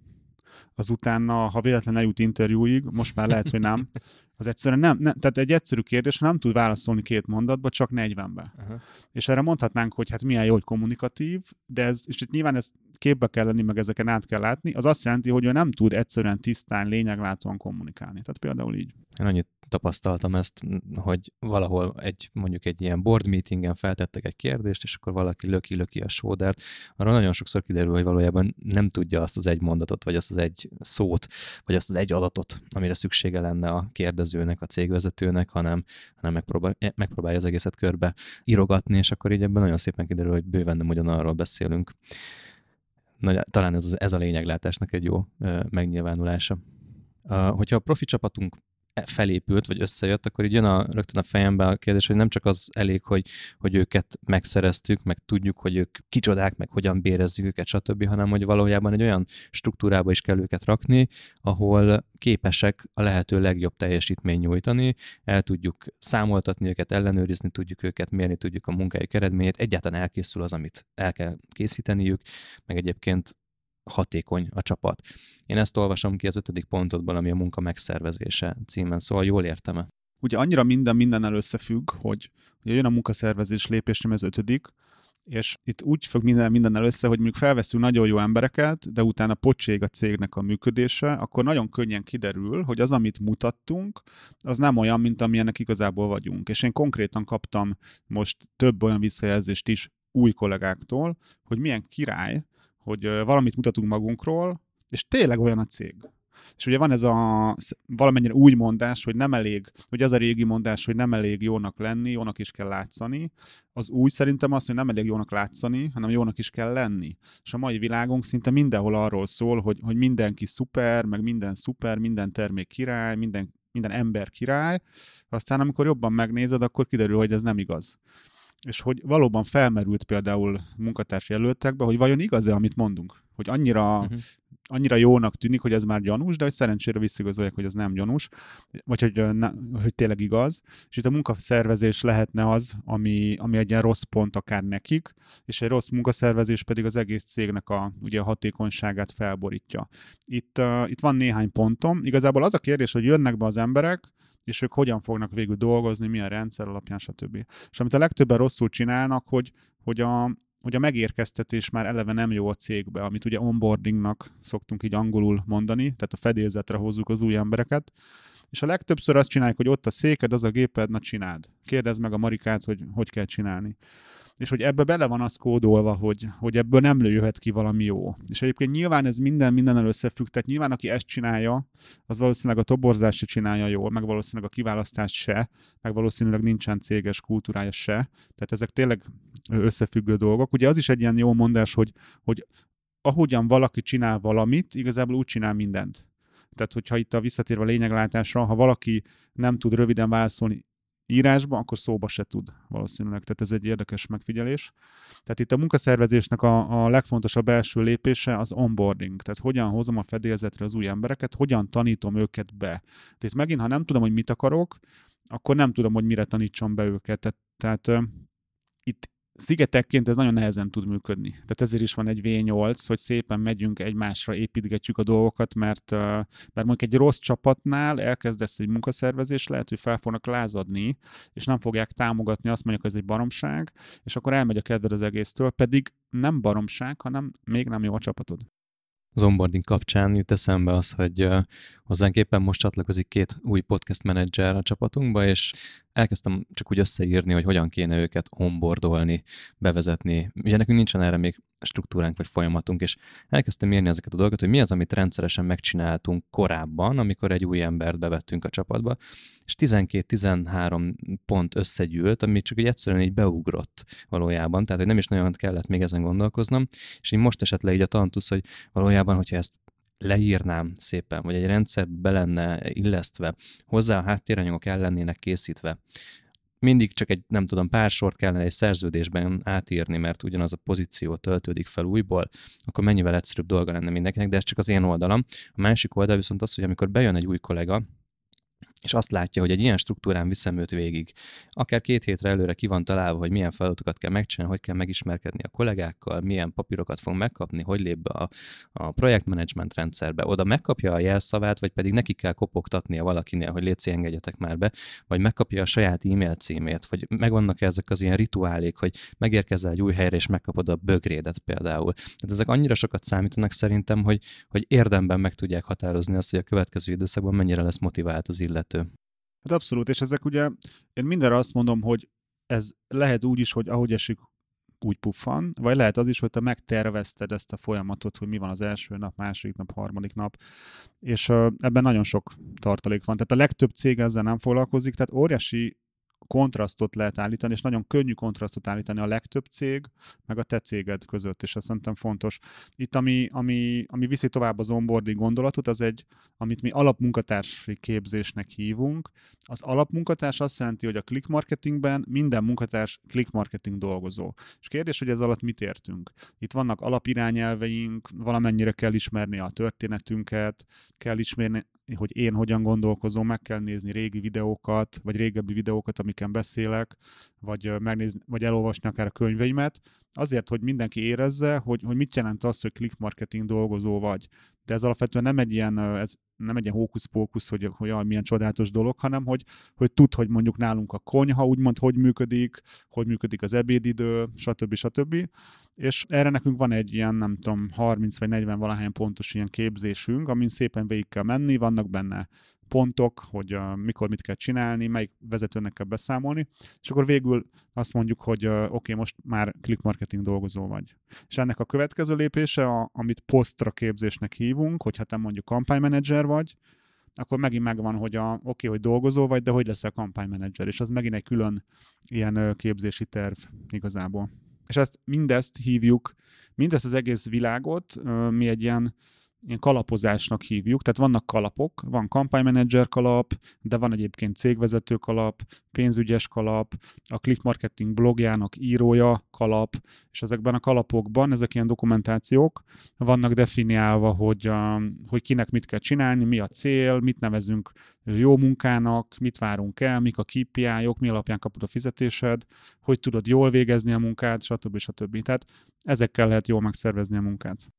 A: az utána, ha véletlenül eljut interjúig, most már lehet, hogy nem, (laughs) az egyszerűen nem, nem, tehát egy egyszerű kérdés, nem tud válaszolni két mondatba, csak 40-be. Uh-huh. És erre mondhatnánk, hogy hát milyen jó, hogy kommunikatív, de ez, és itt nyilván ez képbe kell lenni, meg ezeken át kell látni, az azt jelenti, hogy ő nem tud egyszerűen tisztán, lényeglátóan kommunikálni. Tehát például így.
B: Én annyit tapasztaltam ezt, hogy valahol egy, mondjuk egy ilyen board meetingen feltettek egy kérdést, és akkor valaki löki-löki a sódert. Arra nagyon sokszor kiderül, hogy valójában nem tudja azt az egy mondatot, vagy azt az egy szót, vagy azt az egy adatot, amire szüksége lenne a kérdezőnek, a cégvezetőnek, hanem, hanem megpróbál, megpróbálja az egészet körbe írogatni, és akkor így ebben nagyon szépen kiderül, hogy bőven nem ugyanarról beszélünk. Nagy, talán ez, ez a lényeglátásnak egy jó megnyilvánulása. Hogyha a profi csapatunk felépült, vagy összejött, akkor így jön a, rögtön a fejembe a kérdés, hogy nem csak az elég, hogy, hogy őket megszereztük, meg tudjuk, hogy ők kicsodák, meg hogyan bérezzük őket, stb., hanem hogy valójában egy olyan struktúrába is kell őket rakni, ahol képesek a lehető legjobb teljesítmény nyújtani, el tudjuk számoltatni őket, ellenőrizni tudjuk őket, mérni tudjuk a munkájuk eredményét, egyáltalán elkészül az, amit el kell készíteniük, meg egyébként hatékony a csapat. Én ezt olvasom ki az ötödik pontodból, ami a munka megszervezése címen, szóval jól értem-e?
A: Ugye annyira minden mindennel összefügg, hogy ugye jön a munkaszervezés lépés, az ötödik, és itt úgy fog minden mindennel össze, hogy mondjuk felveszünk nagyon jó embereket, de utána pocség a cégnek a működése, akkor nagyon könnyen kiderül, hogy az, amit mutattunk, az nem olyan, mint amilyenek igazából vagyunk. És én konkrétan kaptam most több olyan visszajelzést is új kollégáktól, hogy milyen király, hogy valamit mutatunk magunkról, és tényleg olyan a cég. És ugye van ez a valamennyire új mondás, hogy nem elég, hogy ez a régi mondás, hogy nem elég jónak lenni, jónak is kell látszani. Az új szerintem az, hogy nem elég jónak látszani, hanem jónak is kell lenni. És a mai világunk szinte mindenhol arról szól, hogy, hogy mindenki szuper, meg minden szuper, minden termék király, minden, minden ember király. Aztán amikor jobban megnézed, akkor kiderül, hogy ez nem igaz és hogy valóban felmerült például munkatársi jelöltekbe, hogy vajon igaz-e, amit mondunk? Hogy annyira uh-huh annyira jónak tűnik, hogy ez már gyanús, de hogy szerencsére visszigazolják, hogy ez nem gyanús, vagy hogy, ne, hogy tényleg igaz. És itt a munkaszervezés lehetne az, ami, ami egy ilyen rossz pont akár nekik, és egy rossz munkaszervezés pedig az egész cégnek a, ugye a hatékonyságát felborítja. Itt, uh, itt van néhány pontom. Igazából az a kérdés, hogy jönnek be az emberek, és ők hogyan fognak végül dolgozni, milyen rendszer alapján, stb. És amit a legtöbben rosszul csinálnak, hogy, hogy a, hogy a megérkeztetés már eleve nem jó a cégbe, amit ugye onboardingnak szoktunk így angolul mondani, tehát a fedélzetre hozzuk az új embereket, és a legtöbbször azt csináljuk, hogy ott a széked, az a géped, na csináld. Kérdezd meg a Marikát, hogy hogy kell csinálni és hogy ebbe bele van az kódolva, hogy, hogy ebből nem jöhet ki valami jó. És egyébként nyilván ez minden mindennel összefügg, tehát nyilván aki ezt csinálja, az valószínűleg a toborzást se csinálja jól, meg valószínűleg a kiválasztást se, meg valószínűleg nincsen céges kultúrája se. Tehát ezek tényleg összefüggő dolgok. Ugye az is egy ilyen jó mondás, hogy, hogy ahogyan valaki csinál valamit, igazából úgy csinál mindent. Tehát, hogyha itt a visszatérve a lényeglátásra, ha valaki nem tud röviden válaszolni írásban, akkor szóba se tud valószínűleg. Tehát ez egy érdekes megfigyelés. Tehát itt a munkaszervezésnek a, a legfontosabb első lépése az onboarding. Tehát hogyan hozom a fedélzetre az új embereket, hogyan tanítom őket be. Tehát megint, ha nem tudom, hogy mit akarok, akkor nem tudom, hogy mire tanítsam be őket. Tehát, tehát itt, szigetekként ez nagyon nehezen tud működni. Tehát ezért is van egy V8, hogy szépen megyünk egymásra, építgetjük a dolgokat, mert, mert mondjuk egy rossz csapatnál elkezdesz egy munkaszervezés, lehet, hogy fel fognak lázadni, és nem fogják támogatni, azt mondják, hogy ez egy baromság, és akkor elmegy a kedved az egésztől, pedig nem baromság, hanem még nem jó a csapatod
B: az onboarding kapcsán jut eszembe az, hogy hozzánk éppen most csatlakozik két új podcast menedzser a csapatunkba, és elkezdtem csak úgy összeírni, hogy hogyan kéne őket onboardolni, bevezetni. Ugye nekünk nincsen erre még struktúránk vagy folyamatunk, és elkezdtem írni ezeket a dolgokat, hogy mi az, amit rendszeresen megcsináltunk korábban, amikor egy új embert bevettünk a csapatba, és 12-13 pont összegyűlt, ami csak egy egyszerűen így beugrott valójában, tehát hogy nem is nagyon kellett még ezen gondolkoznom, és így most esett le így a tantusz, hogy valójában, hogyha ezt leírnám szépen, vagy egy rendszer be lenne illesztve, hozzá a háttéranyagok el lennének készítve, mindig csak egy, nem tudom, pár sort kellene egy szerződésben átírni, mert ugyanaz a pozíció töltődik fel újból, akkor mennyivel egyszerűbb dolga lenne mindenkinek, de ez csak az én oldalam. A másik oldal viszont az, hogy amikor bejön egy új kollega, és azt látja, hogy egy ilyen struktúrán viszem őt végig. Akár két hétre előre ki van találva, hogy milyen feladatokat kell megcsinálni, hogy kell megismerkedni a kollégákkal, milyen papírokat fog megkapni, hogy lép be a, a projektmenedzsment rendszerbe. Oda megkapja a jelszavát, vagy pedig neki kell kopogtatnia valakinél, hogy létszi engedjetek már be, vagy megkapja a saját e-mail címét, vagy megvannak ezek az ilyen rituálék, hogy megérkezel egy új helyre, és megkapod a bögrédet például. Tehát ezek annyira sokat számítanak szerintem, hogy, hogy érdemben meg tudják határozni azt, hogy a következő időszakban mennyire lesz motivált az illető elérhető.
A: Hát abszolút, és ezek ugye, én mindenre azt mondom, hogy ez lehet úgy is, hogy ahogy esik, úgy puffan, vagy lehet az is, hogy te megtervezted ezt a folyamatot, hogy mi van az első nap, második nap, harmadik nap, és ebben nagyon sok tartalék van. Tehát a legtöbb cég ezzel nem foglalkozik, tehát óriási kontrasztot lehet állítani, és nagyon könnyű kontrasztot állítani a legtöbb cég, meg a te céged között, és ez szerintem fontos. Itt, ami, ami, ami viszi tovább az onboarding gondolatot, az egy, amit mi alapmunkatársi képzésnek hívunk. Az alapmunkatárs azt jelenti, hogy a click marketingben minden munkatárs click marketing dolgozó. És kérdés, hogy ez alatt mit értünk? Itt vannak alapirányelveink, valamennyire kell ismerni a történetünket, kell ismerni, hogy én hogyan gondolkozom, meg kell nézni régi videókat, vagy régebbi videókat, amiken beszélek, vagy, megnézni, vagy elolvasni akár a könyveimet, azért, hogy mindenki érezze, hogy, hogy mit jelent az, hogy click marketing dolgozó vagy. De ez alapvetően nem egy ilyen, ez nem egy ilyen hókusz-pókusz, hogy, hogy jaj, milyen csodálatos dolog, hanem hogy, hogy tud, hogy mondjuk nálunk a konyha úgymond hogy működik, hogy működik az ebédidő, stb. stb. És erre nekünk van egy ilyen, nem tudom, 30 vagy 40 valahány pontos ilyen képzésünk, amin szépen végig kell menni, vannak benne pontok, hogy uh, mikor mit kell csinálni, melyik vezetőnek kell beszámolni, és akkor végül azt mondjuk, hogy uh, oké, okay, most már click marketing dolgozó vagy. És ennek a következő lépése, a, amit posztra képzésnek hívunk, hogyha te mondjuk kampánymenedzser vagy, akkor megint megvan, hogy oké, okay, hogy dolgozó vagy, de hogy lesz a kampánymenedzser, és az megint egy külön ilyen uh, képzési terv igazából. És ezt mindezt hívjuk, mindezt az egész világot mi egy ilyen ilyen kalapozásnak hívjuk, tehát vannak kalapok, van kampánymenedzser kalap, de van egyébként cégvezető kalap, pénzügyes kalap, a click marketing blogjának írója kalap, és ezekben a kalapokban, ezek ilyen dokumentációk, vannak definiálva, hogy, a, hogy kinek mit kell csinálni, mi a cél, mit nevezünk jó munkának, mit várunk el, mik a KPI-ok, mi alapján kapod a fizetésed, hogy tudod jól végezni a munkát, stb. stb. Tehát ezekkel lehet jól megszervezni a munkát.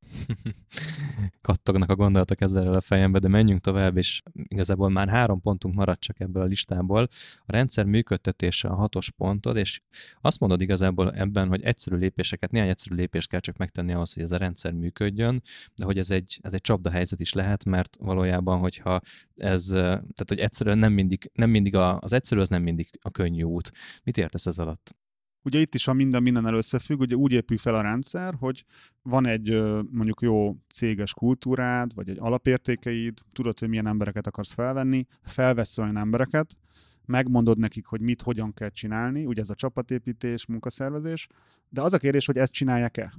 A: (laughs)
B: Kattognak a gondolatok ezzel a fejembe, de menjünk tovább, és igazából már három pontunk maradt csak ebből a listából. A rendszer működtetése a hatos pontod, és azt mondod igazából ebben, hogy egyszerű lépéseket, néhány egyszerű lépést kell csak megtenni ahhoz, hogy ez a rendszer működjön, de hogy ez egy, ez egy csapda helyzet is lehet, mert valójában, hogyha ez, tehát hogy egyszerűen nem mindig, nem mindig a, az egyszerű, az nem mindig a könnyű út. Mit értesz ez alatt?
A: Ugye itt is a minden minden összefügg, ugye úgy épül fel a rendszer, hogy van egy mondjuk jó céges kultúrád, vagy egy alapértékeid, tudod, hogy milyen embereket akarsz felvenni, felvesz olyan embereket, megmondod nekik, hogy mit, hogyan kell csinálni, ugye ez a csapatépítés, munkaszervezés, de az a kérdés, hogy ezt csinálják-e?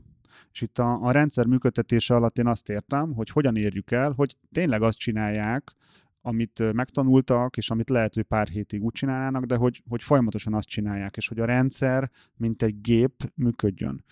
A: És itt a, a rendszer működtetése alatt én azt értem, hogy hogyan érjük el, hogy tényleg azt csinálják, amit megtanultak, és amit lehet, hogy pár hétig úgy csinálnának, de hogy, hogy folyamatosan azt csinálják, és hogy a rendszer, mint egy gép működjön.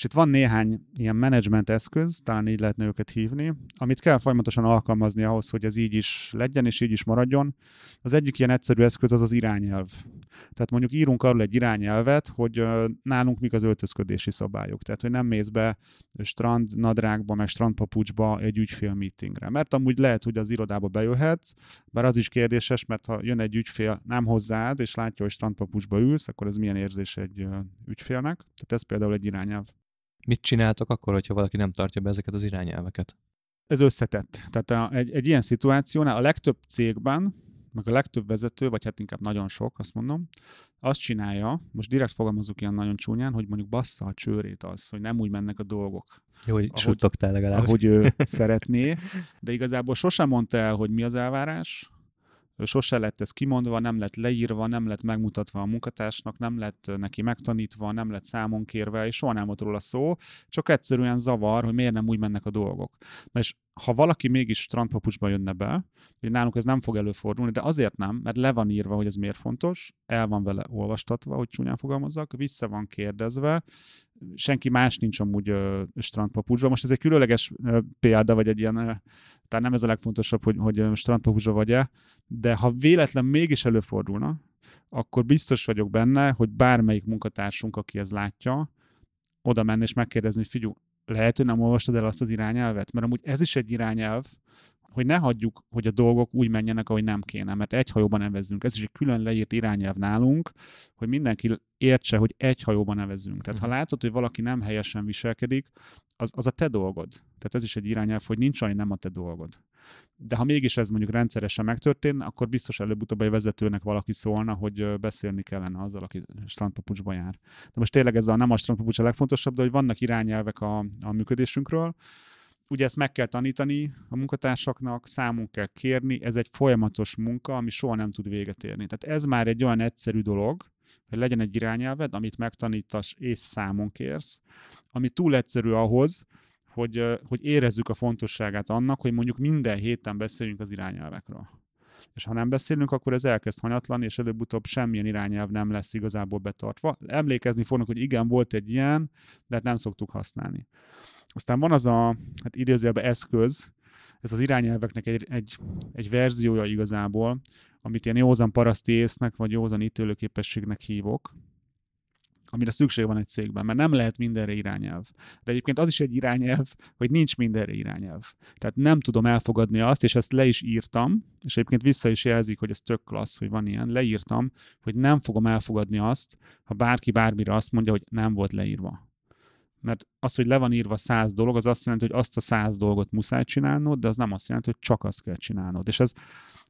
A: És itt van néhány ilyen menedzsment eszköz, talán így lehetne őket hívni, amit kell folyamatosan alkalmazni ahhoz, hogy ez így is legyen, és így is maradjon. Az egyik ilyen egyszerű eszköz az az irányelv. Tehát mondjuk írunk arról egy irányelvet, hogy nálunk mik az öltözködési szabályok. Tehát, hogy nem mész be strand nadrágba, meg strandpapucsba egy ügyfél meetingre. Mert amúgy lehet, hogy az irodába bejöhetsz, bár az is kérdéses, mert ha jön egy ügyfél nem hozzád, és látja, hogy strandpapucsba ülsz, akkor ez milyen érzés egy ügyfélnek. Tehát ez például egy irányelv.
B: Mit csináltok akkor, hogyha valaki nem tartja be ezeket az irányelveket?
A: Ez összetett. Tehát a, egy, egy ilyen szituációnál a legtöbb cégben, meg a legtöbb vezető, vagy hát inkább nagyon sok, azt mondom, azt csinálja, most direkt fogalmazunk ilyen nagyon csúnyán, hogy mondjuk bassza a csőrét az, hogy nem úgy mennek a dolgok.
B: Jó, hogy suttogtál legalább.
A: Ahogy ő (laughs) szeretné, de igazából sosem mondta el, hogy mi az elvárás, sose lett ez kimondva, nem lett leírva, nem lett megmutatva a munkatársnak, nem lett neki megtanítva, nem lett számon kérve, és soha nem volt róla szó, csak egyszerűen zavar, hogy miért nem úgy mennek a dolgok. Na és ha valaki mégis strandpapucsba jönne be, hogy nálunk ez nem fog előfordulni, de azért nem, mert le van írva, hogy ez miért fontos, el van vele olvastatva, hogy csúnyán fogalmazzak, vissza van kérdezve, senki más nincs amúgy ö, strandpapucsban. Most ez egy különleges ö, példa, vagy egy ilyen, ö, tehát nem ez a legfontosabb, hogy, hogy strandpapucsban vagy-e, de ha véletlen mégis előfordulna, akkor biztos vagyok benne, hogy bármelyik munkatársunk, aki ez látja, oda menne és megkérdezni, hogy figyelj, lehet, hogy nem olvastad el azt az irányelvet? Mert amúgy ez is egy irányelv, hogy ne hagyjuk, hogy a dolgok úgy menjenek, ahogy nem kéne, mert egy hajóban nevezünk. Ez is egy külön leírt irányelv nálunk, hogy mindenki értse, hogy egy hajóban nevezünk. Tehát uh-huh. ha mhm. látod, hogy valaki nem helyesen viselkedik, az, az a te dolgod. Tehát ez is egy irányelv, hogy nincs olyan, nem a te dolgod. De ha mégis ez mondjuk rendszeresen megtörténne, akkor biztos előbb-utóbb egy vezetőnek valaki szólna, hogy beszélni kellene azzal, aki strandpapucsba jár. De most tényleg ez a nem a strandpapucs a legfontosabb, de hogy vannak irányelvek a, a működésünkről, ugye ezt meg kell tanítani a munkatársaknak, számunk kell kérni, ez egy folyamatos munka, ami soha nem tud véget érni. Tehát ez már egy olyan egyszerű dolog, hogy legyen egy irányelved, amit megtanítasz és számon kérsz, ami túl egyszerű ahhoz, hogy, hogy érezzük a fontosságát annak, hogy mondjuk minden héten beszéljünk az irányelvekről. És ha nem beszélünk, akkor ez elkezd hanyatlan, és előbb-utóbb semmilyen irányelv nem lesz igazából betartva. Emlékezni fognak, hogy igen, volt egy ilyen, de hát nem szoktuk használni. Aztán van az a, hát idézőjelben eszköz, ez az irányelveknek egy, egy, egy verziója igazából, amit ilyen józan paraszti észnek, vagy józan ítélőképességnek hívok, amire szükség van egy cégben, mert nem lehet mindenre irányelv. De egyébként az is egy irányelv, hogy nincs mindenre irányelv. Tehát nem tudom elfogadni azt, és ezt le is írtam, és egyébként vissza is jelzik, hogy ez tök klassz, hogy van ilyen, leírtam, hogy nem fogom elfogadni azt, ha bárki bármire azt mondja, hogy nem volt leírva. Mert az, hogy le van írva száz dolog, az azt jelenti, hogy azt a száz dolgot muszáj csinálnod, de az nem azt jelenti, hogy csak azt kell csinálnod. És ez,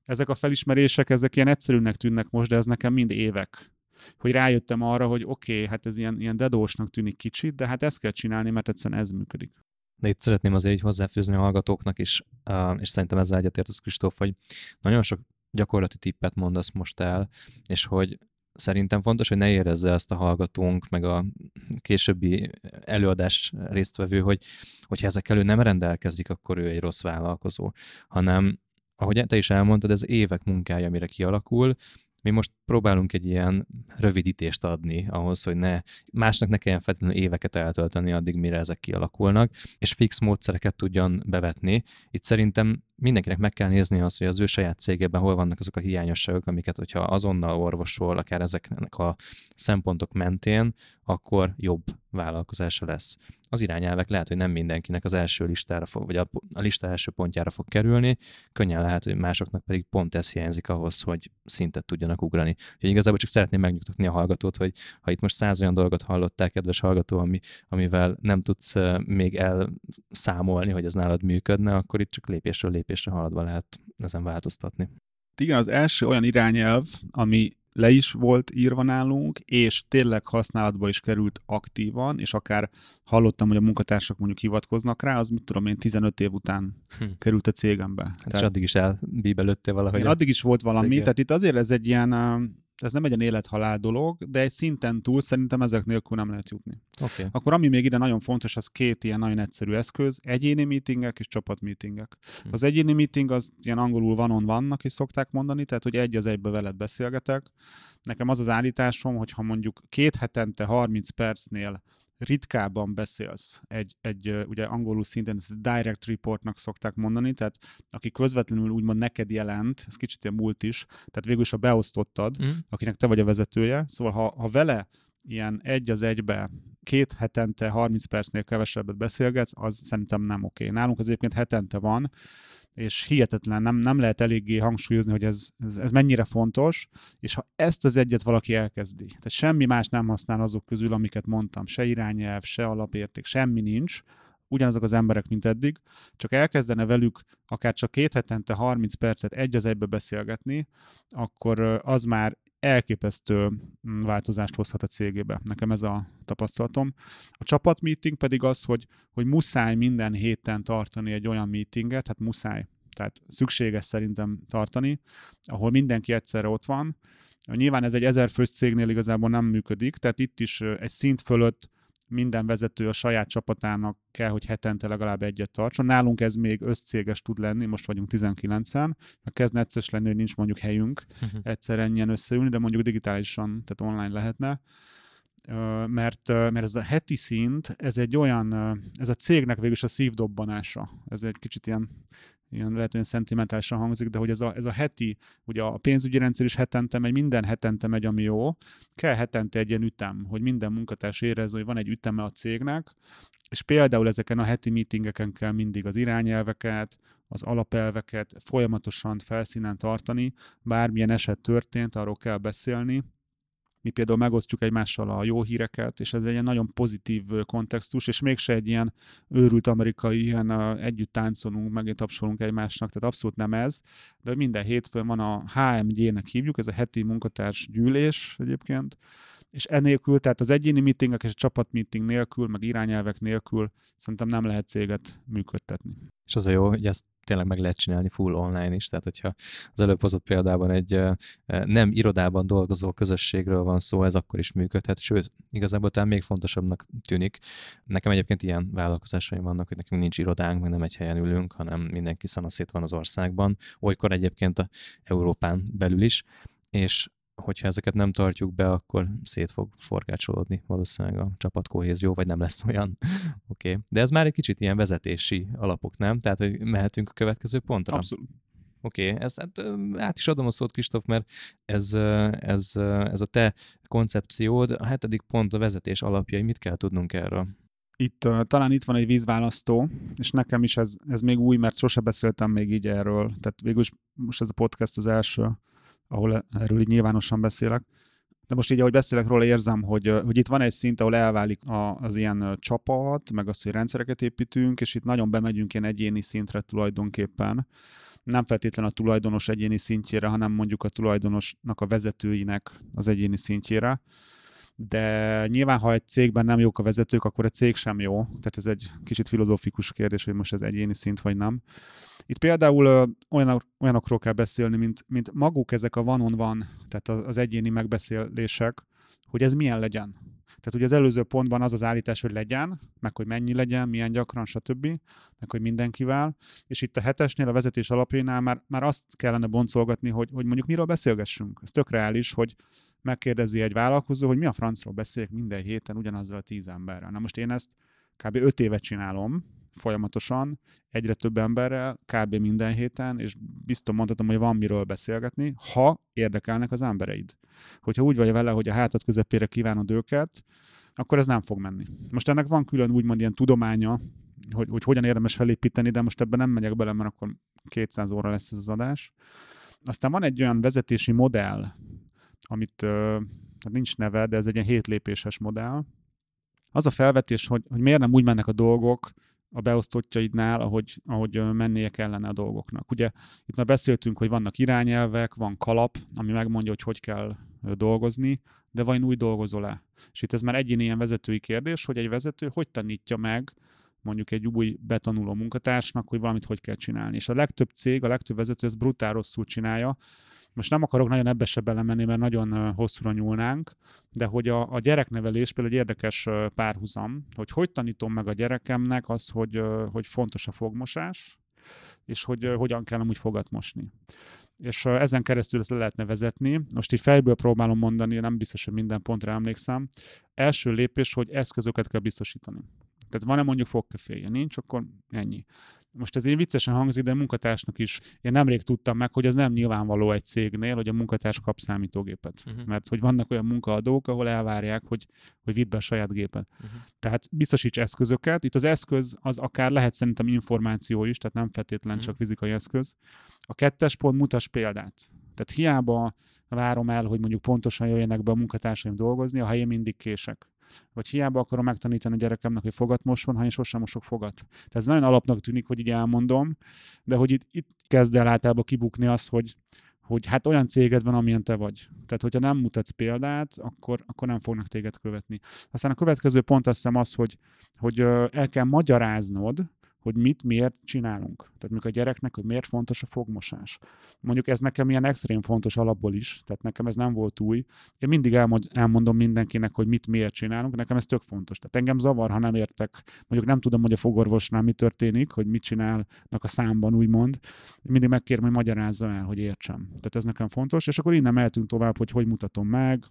A: ezek a felismerések, ezek ilyen egyszerűnek tűnnek most, de ez nekem mind évek. Hogy rájöttem arra, hogy oké, okay, hát ez ilyen, ilyen dedósnak tűnik kicsit, de hát ezt kell csinálni, mert egyszerűen ez működik.
B: De itt szeretném azért így hozzáfűzni a hallgatóknak is, és szerintem ezzel egyetért az Kristóf, hogy nagyon sok gyakorlati tippet mondasz most el, és hogy szerintem fontos, hogy ne érezze ezt a hallgatónk, meg a későbbi előadás résztvevő, hogy hogyha ezek elő nem rendelkezik, akkor ő egy rossz vállalkozó, hanem ahogy te is elmondtad, ez évek munkája, amire kialakul, mi most próbálunk egy ilyen rövidítést adni ahhoz, hogy ne, másnak ne kelljen feltétlenül éveket eltölteni addig, mire ezek kialakulnak, és fix módszereket tudjon bevetni. Itt szerintem mindenkinek meg kell nézni azt, hogy az ő saját cégében hol vannak azok a hiányosságok, amiket, hogyha azonnal orvosol, akár ezeknek a szempontok mentén, akkor jobb vállalkozása lesz. Az irányelvek lehet, hogy nem mindenkinek az első listára fog, vagy a, a lista első pontjára fog kerülni, könnyen lehet, hogy másoknak pedig pont ez hiányzik ahhoz, hogy szintet tudjanak ugrani. Úgyhogy igazából csak szeretném megnyugtatni a hallgatót, hogy ha itt most száz olyan dolgot hallottál, kedves hallgató, ami, amivel nem tudsz még elszámolni, hogy ez nálad működne, akkor itt csak lépésről lépésre haladva lehet ezen változtatni.
A: Igen, az első olyan irányelv, ami le is volt írva nálunk, és tényleg használatba is került aktívan, és akár hallottam, hogy a munkatársak mondjuk hivatkoznak rá, az mit tudom én, 15 év után hm. került a cégembe. Hát
B: tehát, és addig is elbíbelődtél valahogy.
A: Igen, addig is volt valami, cégél. tehát itt azért ez egy ilyen ez nem egy ilyen élethalál dolog, de egy szinten túl szerintem ezek nélkül nem lehet jutni.
B: Okay.
A: Akkor ami még ide nagyon fontos, az két ilyen nagyon egyszerű eszköz, egyéni meetingek és csapatmeetingek. Hm. Az egyéni meeting az ilyen angolul van-on vannak is szokták mondani, tehát hogy egy az egybe veled beszélgetek. Nekem az az állításom, hogy ha mondjuk két hetente 30 percnél ritkábban beszélsz egy, egy ugye angolul szinten ezt direct reportnak szokták mondani, tehát aki közvetlenül úgymond neked jelent, ez kicsit ilyen múlt is, tehát végül is a beosztottad, mm. akinek te vagy a vezetője, szóval ha, ha vele ilyen egy az egybe két hetente 30 percnél kevesebbet beszélgetsz, az szerintem nem oké. Nálunk az egyébként hetente van, és hihetetlen, nem, nem lehet eléggé hangsúlyozni, hogy ez, ez, ez mennyire fontos, és ha ezt az egyet valaki elkezdi, tehát semmi más nem használ azok közül, amiket mondtam, se irányelv, se alapérték, semmi nincs, ugyanazok az emberek, mint eddig, csak elkezdene velük akár csak két hetente 30 percet egy az egybe beszélgetni, akkor az már elképesztő mm, változást hozhat a cégébe. Nekem ez a tapasztalatom. A csapatmeeting pedig az, hogy, hogy muszáj minden héten tartani egy olyan meetinget, hát muszáj, tehát szükséges szerintem tartani, ahol mindenki egyszerre ott van. Nyilván ez egy ezer fős cégnél igazából nem működik, tehát itt is egy szint fölött minden vezető a saját csapatának kell, hogy hetente legalább egyet tartson. Nálunk ez még összcéges tud lenni, most vagyunk 19-en, mert kezd necces lenni, hogy nincs mondjuk helyünk uh-huh. egyszer ennyien összeülni, de mondjuk digitálisan, tehát online lehetne mert, mert ez a heti szint, ez egy olyan, ez a cégnek végül is a szívdobbanása. Ez egy kicsit ilyen ilyen lehet, hogy szentimentálisan hangzik, de hogy ez a, ez a heti, ugye a pénzügyi rendszer is hetente megy, minden hetente megy, ami jó, kell hetente egy ilyen ütem, hogy minden munkatárs érezze, hogy van egy üteme a cégnek, és például ezeken a heti meetingeken kell mindig az irányelveket, az alapelveket folyamatosan felszínen tartani, bármilyen eset történt, arról kell beszélni, mi például megosztjuk egymással a jó híreket, és ez egy ilyen nagyon pozitív kontextus, és mégse egy ilyen őrült amerikai, ilyen együtt táncolunk, megint tapsolunk egymásnak, tehát abszolút nem ez, de minden hétfőn van a HMG-nek hívjuk, ez a heti munkatárs gyűlés egyébként, és enélkül, tehát az egyéni meetingek és a csapatmeeting nélkül, meg irányelvek nélkül szerintem nem lehet céget működtetni.
B: És az a jó, hogy ezt tényleg meg lehet csinálni full online is, tehát hogyha az előbb hozott példában egy nem irodában dolgozó közösségről van szó, ez akkor is működhet, sőt, igazából talán még fontosabbnak tűnik. Nekem egyébként ilyen vállalkozásaim vannak, hogy nekünk nincs irodánk, meg nem egy helyen ülünk, hanem mindenki szanaszét van az országban, olykor egyébként a Európán belül is, és hogyha ezeket nem tartjuk be, akkor szét fog forgácsolódni valószínűleg a csapatkohézió, vagy nem lesz olyan. (laughs) Oké. Okay. De ez már egy kicsit ilyen vezetési alapok, nem? Tehát, hogy mehetünk a következő pontra?
A: Abszolút.
B: Oké, okay, ezt hát, át is adom a szót, Kristóf, mert ez, ez, ez a te koncepciód, a hetedik pont a vezetés alapjai, mit kell tudnunk erről?
A: Itt talán itt van egy vízválasztó, és nekem is ez, ez még új, mert sose beszéltem még így erről. Tehát végül is most ez a podcast az első ahol erről így nyilvánosan beszélek. De most így, ahogy beszélek róla, érzem, hogy, hogy itt van egy szint, ahol elválik a, az ilyen csapat, meg az, hogy rendszereket építünk, és itt nagyon bemegyünk ilyen egyéni szintre tulajdonképpen. nem feltétlenül a tulajdonos egyéni szintjére, hanem mondjuk a tulajdonosnak a vezetőinek az egyéni szintjére. De nyilván, ha egy cégben nem jók a vezetők, akkor a cég sem jó. Tehát ez egy kicsit filozófikus kérdés, hogy most ez egyéni szint vagy nem. Itt például olyanok, olyanokról kell beszélni, mint, mint maguk ezek a van-on-van, tehát az egyéni megbeszélések, hogy ez milyen legyen. Tehát ugye az előző pontban az az állítás, hogy legyen, meg hogy mennyi legyen, milyen gyakran, stb., meg hogy mindenkivel, és itt a hetesnél, a vezetés alapjainál már, már azt kellene boncolgatni, hogy, hogy mondjuk miről beszélgessünk. Ez tök reális, hogy megkérdezi egy vállalkozó, hogy mi a francról beszéljek minden héten ugyanazzal a tíz emberrel. Na most én ezt kb. öt évet csinálom, folyamatosan, egyre több emberrel, kb. minden héten, és biztos mondhatom, hogy van miről beszélgetni, ha érdekelnek az embereid. Hogyha úgy vagy vele, hogy a hátad közepére kívánod őket, akkor ez nem fog menni. Most ennek van külön úgymond ilyen tudománya, hogy, hogy hogyan érdemes felépíteni, de most ebben nem megyek bele, mert akkor 200 óra lesz ez az adás. Aztán van egy olyan vezetési modell, amit hát nincs neve, de ez egy ilyen hétlépéses modell. Az a felvetés, hogy, hogy miért nem úgy mennek a dolgok, a beosztottjaidnál, ahogy, ahogy mennie kellene a dolgoknak. Ugye itt már beszéltünk, hogy vannak irányelvek, van kalap, ami megmondja, hogy hogy kell dolgozni, de vajon úgy dolgozol-e? És itt ez már egyén ilyen vezetői kérdés, hogy egy vezető hogy tanítja meg mondjuk egy új betanuló munkatársnak, hogy valamit hogy kell csinálni. És a legtöbb cég, a legtöbb vezető ezt brutál rosszul csinálja, most nem akarok nagyon ebbe se belemenni, mert nagyon hosszúra nyúlnánk, de hogy a, a gyereknevelés például egy érdekes párhuzam, hogy hogy tanítom meg a gyerekemnek az, hogy, hogy fontos a fogmosás, és hogy hogyan kell amúgy fogat mosni. És ezen keresztül ezt le lehetne vezetni. Most így fejből próbálom mondani, nem biztos, hogy minden pontra emlékszem. Első lépés, hogy eszközöket kell biztosítani. Tehát van-e mondjuk fogkeféje? Nincs, akkor ennyi most ez így viccesen hangzik, de a munkatársnak is én nemrég tudtam meg, hogy ez nem nyilvánvaló egy cégnél, hogy a munkatárs kap számítógépet. Uh-huh. Mert hogy vannak olyan munkaadók, ahol elvárják, hogy, hogy vidd be a saját gépet. Uh-huh. Tehát biztosíts eszközöket. Itt az eszköz az akár lehet szerintem információ is, tehát nem feltétlen uh-huh. csak fizikai eszköz. A kettes pont mutas példát. Tehát hiába várom el, hogy mondjuk pontosan jöjjenek be a munkatársaim dolgozni, ha én mindig kések vagy hiába akarom megtanítani a gyerekemnek, hogy fogat moson, ha én sosem mosok fogat. Tehát ez nagyon alapnak tűnik, hogy így elmondom, de hogy itt, itt kezd el általában kibukni az, hogy, hogy hát olyan céged van, amilyen te vagy. Tehát, hogyha nem mutatsz példát, akkor, akkor nem fognak téged követni. Aztán a következő pont azt hiszem az, hogy, hogy el kell magyaráznod, hogy mit, miért csinálunk. Tehát mondjuk a gyereknek, hogy miért fontos a fogmosás. Mondjuk ez nekem ilyen extrém fontos alapból is, tehát nekem ez nem volt új. Én mindig elmond, elmondom mindenkinek, hogy mit, miért csinálunk, nekem ez tök fontos. Tehát engem zavar, ha nem értek, mondjuk nem tudom, hogy a fogorvosnál mi történik, hogy mit csinálnak a számban, úgymond. Mindig megkérem, hogy magyarázza el, hogy értsem. Tehát ez nekem fontos, és akkor innen mehetünk tovább, hogy hogy mutatom meg,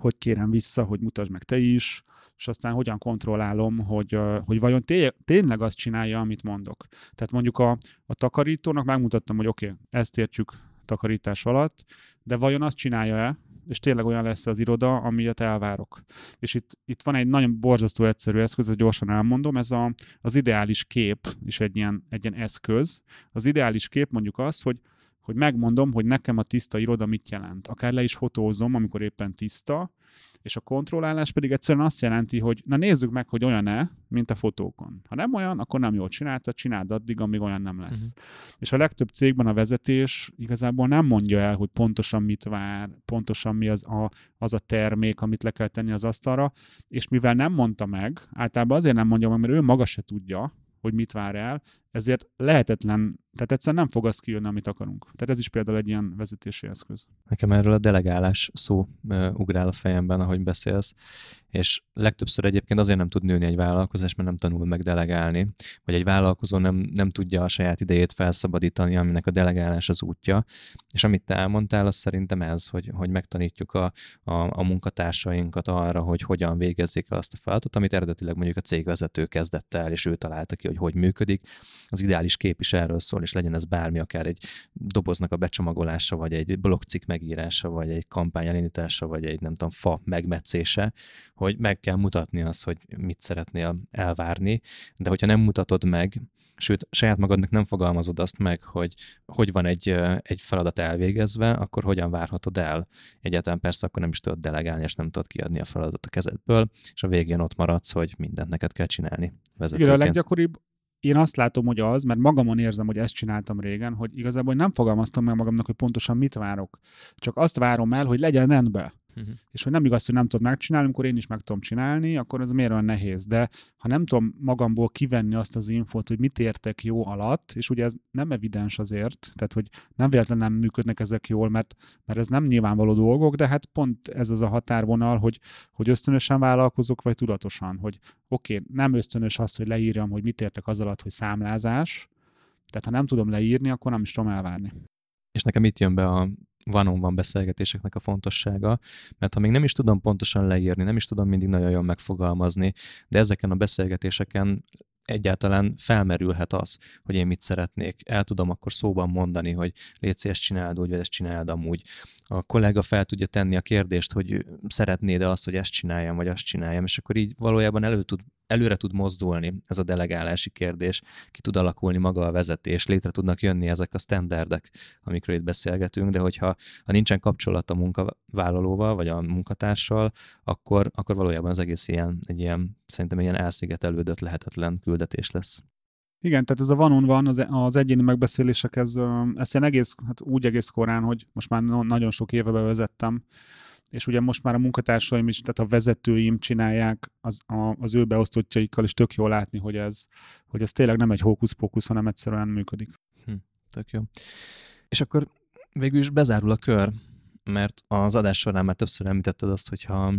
A: hogy kérem vissza, hogy mutasd meg te is, és aztán hogyan kontrollálom, hogy, hogy vajon té- tényleg azt csinálja, amit mondok. Tehát mondjuk a, a takarítónak megmutattam, hogy oké, okay, ezt értjük takarítás alatt, de vajon azt csinálja-e, és tényleg olyan lesz az iroda, amilyet elvárok. És itt, itt van egy nagyon borzasztó egyszerű eszköz, ezt gyorsan elmondom, ez a, az ideális kép is egy ilyen, egy ilyen eszköz. Az ideális kép mondjuk az, hogy hogy megmondom, hogy nekem a tiszta iroda mit jelent. Akár le is fotózom, amikor éppen tiszta, és a kontrollálás pedig egyszerűen azt jelenti, hogy na nézzük meg, hogy olyan-e, mint a fotókon. Ha nem olyan, akkor nem jól csinálta, csináld addig, amíg olyan nem lesz. Uh-huh. És a legtöbb cégben a vezetés igazából nem mondja el, hogy pontosan mit vár, pontosan mi az a, az a termék, amit le kell tenni az asztalra, és mivel nem mondta meg, általában azért nem mondja meg, mert ő maga se tudja, hogy mit vár el, ezért lehetetlen, tehát egyszerűen nem fog az kijönni, amit akarunk. Tehát ez is például egy ilyen vezetési eszköz.
B: Nekem erről a delegálás szó ugrál a fejemben, ahogy beszélsz, és legtöbbször egyébként azért nem tud nőni egy vállalkozás, mert nem tanul meg delegálni, vagy egy vállalkozó nem, nem tudja a saját idejét felszabadítani, aminek a delegálás az útja. És amit te elmondtál, az szerintem ez, hogy, hogy megtanítjuk a, a, a munkatársainkat arra, hogy hogyan végezzék azt a feladatot, amit eredetileg mondjuk a cégvezető kezdett el, és ő találta ki, hogy hogy működik, az ideális kép is erről szól, és legyen ez bármi, akár egy doboznak a becsomagolása, vagy egy blogcikk megírása, vagy egy kampány elindítása, vagy egy nem tudom, fa megmetszése, hogy meg kell mutatni azt, hogy mit szeretnél elvárni, de hogyha nem mutatod meg, sőt, saját magadnak nem fogalmazod azt meg, hogy hogy van egy, egy feladat elvégezve, akkor hogyan várhatod el. Egyáltalán persze akkor nem is tudod delegálni, és nem tudod kiadni a feladatot a kezedből, és a végén ott maradsz, hogy mindent neked kell csinálni
A: vezetőként. Igen, a leggyakoribb én azt látom, hogy az, mert magamon érzem, hogy ezt csináltam régen, hogy igazából nem fogalmaztam meg magamnak, hogy pontosan mit várok. Csak azt várom el, hogy legyen rendben. Uh-huh. És hogy nem igaz, hogy nem tudod megcsinálni, amikor én is meg tudom csinálni, akkor ez miért olyan nehéz. De ha nem tudom magamból kivenni azt az infót, hogy mit értek jó alatt, és ugye ez nem evidens azért, tehát hogy nem véletlenül nem működnek ezek jól, mert, mert ez nem nyilvánvaló dolgok, de hát pont ez az a határvonal, hogy, hogy ösztönösen vállalkozok, vagy tudatosan, hogy oké, okay, nem ösztönös az, hogy leírjam, hogy mit értek az alatt, hogy számlázás, tehát ha nem tudom leírni, akkor nem is tudom elvárni.
B: És nekem itt jön be a van-on-van beszélgetéseknek a fontossága, mert ha még nem is tudom pontosan leírni, nem is tudom mindig nagyon jól megfogalmazni, de ezeken a beszélgetéseken egyáltalán felmerülhet az, hogy én mit szeretnék. El tudom akkor szóban mondani, hogy légy ezt csináld úgy, vagy ezt csináld amúgy. A kollega fel tudja tenni a kérdést, hogy szeretnéd-e azt, hogy ezt csináljam, vagy azt csináljam, és akkor így valójában elő tud előre tud mozdulni ez a delegálási kérdés, ki tud alakulni maga a vezetés, létre tudnak jönni ezek a standardek, amikről itt beszélgetünk, de hogyha ha nincsen kapcsolat a munkavállalóval, vagy a munkatársal, akkor, akkor valójában az egész ilyen, egy ilyen, szerintem egy ilyen elszigetelődött lehetetlen küldetés lesz.
A: Igen, tehát ez a van van, az, az egyéni megbeszélések, ez, ez ilyen egész, hát úgy egész korán, hogy most már nagyon sok éve bevezettem, és ugye most már a munkatársaim is, tehát a vezetőim csinálják az, a, az ő beosztottjaikkal is tök jól látni, hogy ez, hogy ez tényleg nem egy hókusz-pókusz, hanem egyszerűen működik. Hm,
B: tök jó. És akkor végül is bezárul a kör, mert az adás során már többször említetted azt, hogy ha,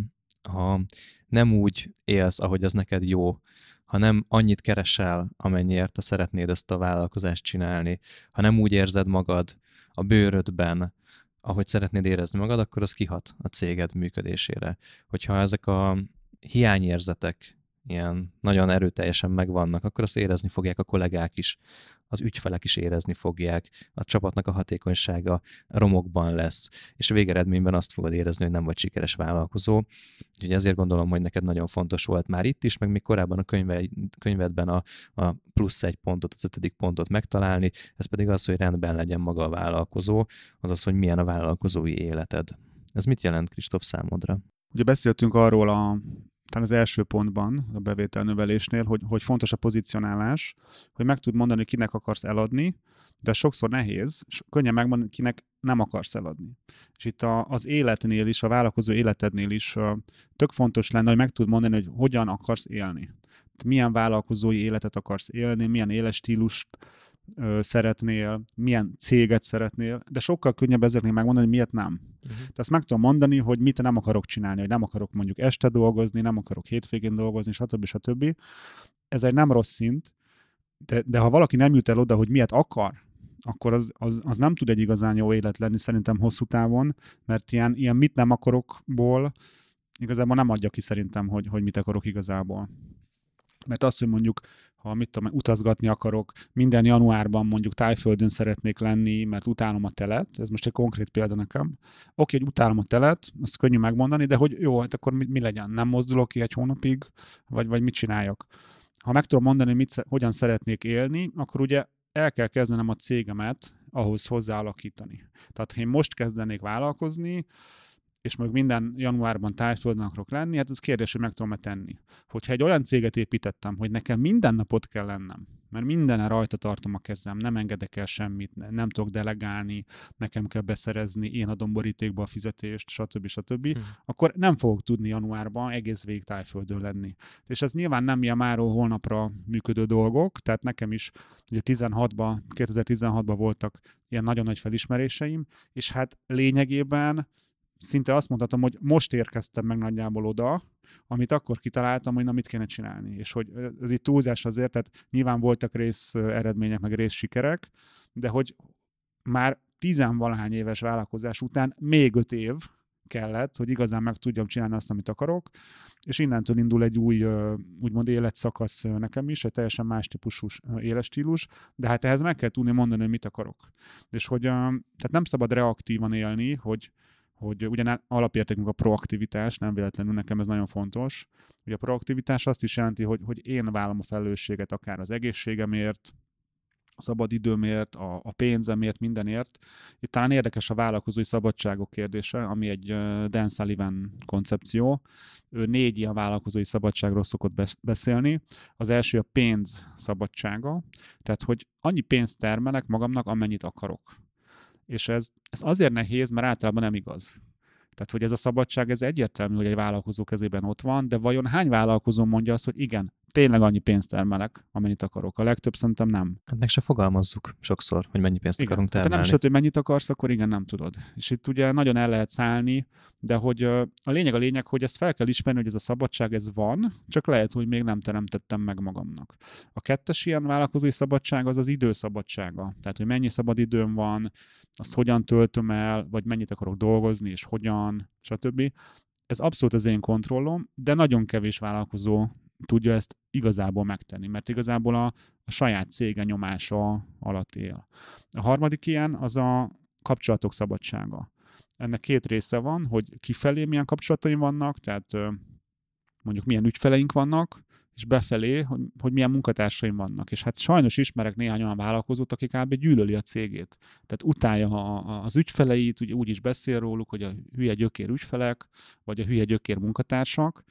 B: ha nem úgy élsz, ahogy az neked jó, ha nem annyit keresel, amennyiért te szeretnéd ezt a vállalkozást csinálni, ha nem úgy érzed magad a bőrödben, ahogy szeretnéd érezni magad, akkor az kihat a céged működésére. Hogyha ezek a hiányérzetek ilyen nagyon erőteljesen megvannak, akkor azt érezni fogják a kollégák is, az ügyfelek is érezni fogják, a csapatnak a hatékonysága romokban lesz, és végeredményben azt fogod érezni, hogy nem vagy sikeres vállalkozó. Úgyhogy ezért gondolom, hogy neked nagyon fontos volt már itt is, meg még korábban a könyve, könyvedben a, a plusz egy pontot, az ötödik pontot megtalálni, ez pedig az, hogy rendben legyen maga a vállalkozó, azaz, hogy milyen a vállalkozói életed. Ez mit jelent, Kristóf, számodra?
A: Ugye beszéltünk arról a talán az első pontban, a bevételnövelésnél, hogy, hogy fontos a pozicionálás, hogy meg tud mondani, kinek akarsz eladni, de sokszor nehéz, és könnyen megmondani, kinek nem akarsz eladni. És itt a, az életnél is, a vállalkozó életednél is uh, tök fontos lenne, hogy meg tud mondani, hogy hogyan akarsz élni. Milyen vállalkozói életet akarsz élni, milyen életstílust ö, szeretnél, milyen céget szeretnél, de sokkal könnyebb ezeknél megmondani, hogy miért nem. Uh-huh. Tehát azt meg tudom mondani, hogy mit nem akarok csinálni, hogy nem akarok mondjuk este dolgozni, nem akarok hétvégén dolgozni, stb. stb. Ez egy nem rossz szint, de, de ha valaki nem jut el oda, hogy miért akar, akkor az, az, az nem tud egy igazán jó élet lenni szerintem hosszú távon, mert ilyen, ilyen mit nem akarokból igazából nem adja ki szerintem, hogy, hogy mit akarok igazából. Mert azt, hogy mondjuk ha mit tudom, utazgatni akarok, minden januárban mondjuk tájföldön szeretnék lenni, mert utálom a telet, ez most egy konkrét példa nekem. Oké, hogy utálom a telet, azt könnyű megmondani, de hogy jó, hát akkor mi, mi legyen? Nem mozdulok ki egy hónapig, vagy, vagy mit csináljak? Ha meg tudom mondani, mit, hogyan szeretnék élni, akkor ugye el kell kezdenem a cégemet ahhoz hozzáalakítani. Tehát ha én most kezdenék vállalkozni, és meg minden januárban tájföldön akarok lenni, hát ez kérdés, hogy meg tudom-e tenni. Hogyha egy olyan céget építettem, hogy nekem minden napot kell lennem, mert minden rajta tartom a kezem, nem engedek el semmit, nem tudok delegálni, nekem kell beszerezni, én adom borítékba a fizetést, stb. stb., hmm. akkor nem fogok tudni januárban egész végig tájföldön lenni. És ez nyilván nem ilyen máról holnapra működő dolgok, tehát nekem is ugye 16-ban, 2016-ban voltak ilyen nagyon nagy felismeréseim, és hát lényegében szinte azt mondhatom, hogy most érkeztem meg nagyjából oda, amit akkor kitaláltam, hogy na mit kéne csinálni. És hogy ez itt túlzás azért, tehát nyilván voltak rész eredmények, meg rész sikerek, de hogy már tizenvalahány éves vállalkozás után még öt év kellett, hogy igazán meg tudjam csinálni azt, amit akarok, és innentől indul egy új, úgymond életszakasz nekem is, egy teljesen más típusú életstílus, de hát ehhez meg kell tudni mondani, hogy mit akarok. És hogy tehát nem szabad reaktívan élni, hogy hogy ugyan alapértékünk a proaktivitás, nem véletlenül nekem ez nagyon fontos. Ugye a proaktivitás azt is jelenti, hogy, hogy én vállom a felelősséget akár az egészségemért, a szabadidőmért, a, a pénzemért, mindenért. Itt talán érdekes a vállalkozói szabadságok kérdése, ami egy uh, Dan Sullivan koncepció. Ő négy ilyen vállalkozói szabadságról szokott beszélni. Az első a pénz szabadsága, tehát hogy annyi pénzt termelek magamnak, amennyit akarok. És ez, ez azért nehéz, mert általában nem igaz. Tehát, hogy ez a szabadság, ez egyértelmű, hogy egy vállalkozó kezében ott van, de vajon hány vállalkozó mondja azt, hogy igen, tényleg annyi pénzt termelek, amennyit akarok. A legtöbb szerintem nem.
B: Hát meg se fogalmazzuk sokszor, hogy mennyi pénzt
A: igen.
B: akarunk termelni.
A: Ha nem is hogy mennyit akarsz, akkor igen, nem tudod. És itt ugye nagyon el lehet szállni, de hogy a lényeg a lényeg, hogy ezt fel kell ismerni, hogy ez a szabadság, ez van, csak lehet, hogy még nem teremtettem meg magamnak. A kettes ilyen vállalkozói szabadság az az időszabadsága. Tehát, hogy mennyi szabad időm van, azt hogyan töltöm el, vagy mennyit akarok dolgozni, és hogyan, stb. Ez abszolút az én kontrollom, de nagyon kevés vállalkozó tudja ezt igazából megtenni, mert igazából a, a saját cége nyomása alatt él. A harmadik ilyen az a kapcsolatok szabadsága. Ennek két része van, hogy kifelé milyen kapcsolataim vannak, tehát mondjuk milyen ügyfeleink vannak, és befelé, hogy, hogy milyen munkatársaim vannak. És hát sajnos ismerek néhány olyan vállalkozót, aki kb. gyűlöli a cégét. Tehát utálja a, az ügyfeleit, ugye úgy is beszél róluk, hogy a hülye gyökér ügyfelek, vagy a hülye gyökér munkatársak.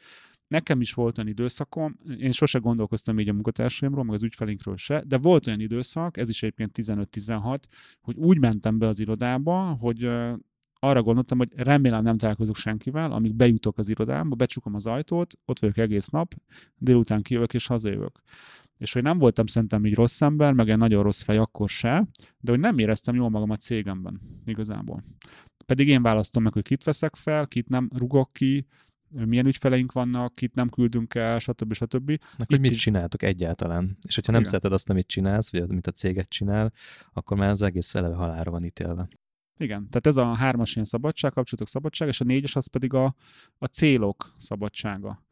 A: Nekem is volt olyan időszakom, én sose gondolkoztam így a munkatársaimról, meg az ügyfelinkről se, de volt olyan időszak, ez is egyébként 15-16, hogy úgy mentem be az irodába, hogy arra gondoltam, hogy remélem nem találkozok senkivel, amíg bejutok az irodámba, becsukom az ajtót, ott vagyok egész nap, délután kijövök és hazajövök. És hogy nem voltam szerintem így rossz ember, meg egy nagyon rossz fej akkor se, de hogy nem éreztem jól magam a cégemben igazából. Pedig én választom meg, hogy kit veszek fel, kit nem rugok ki, milyen ügyfeleink vannak, kit nem küldünk el, stb. stb.
B: hogy mit is... csináltok egyáltalán? És hogyha nem Igen. szereted azt, amit csinálsz, vagy amit a céget csinál, akkor már az egész eleve halára van ítélve.
A: Igen, tehát ez a hármas ilyen szabadság, kapcsolatok szabadság, és a négyes az pedig a, a célok szabadsága.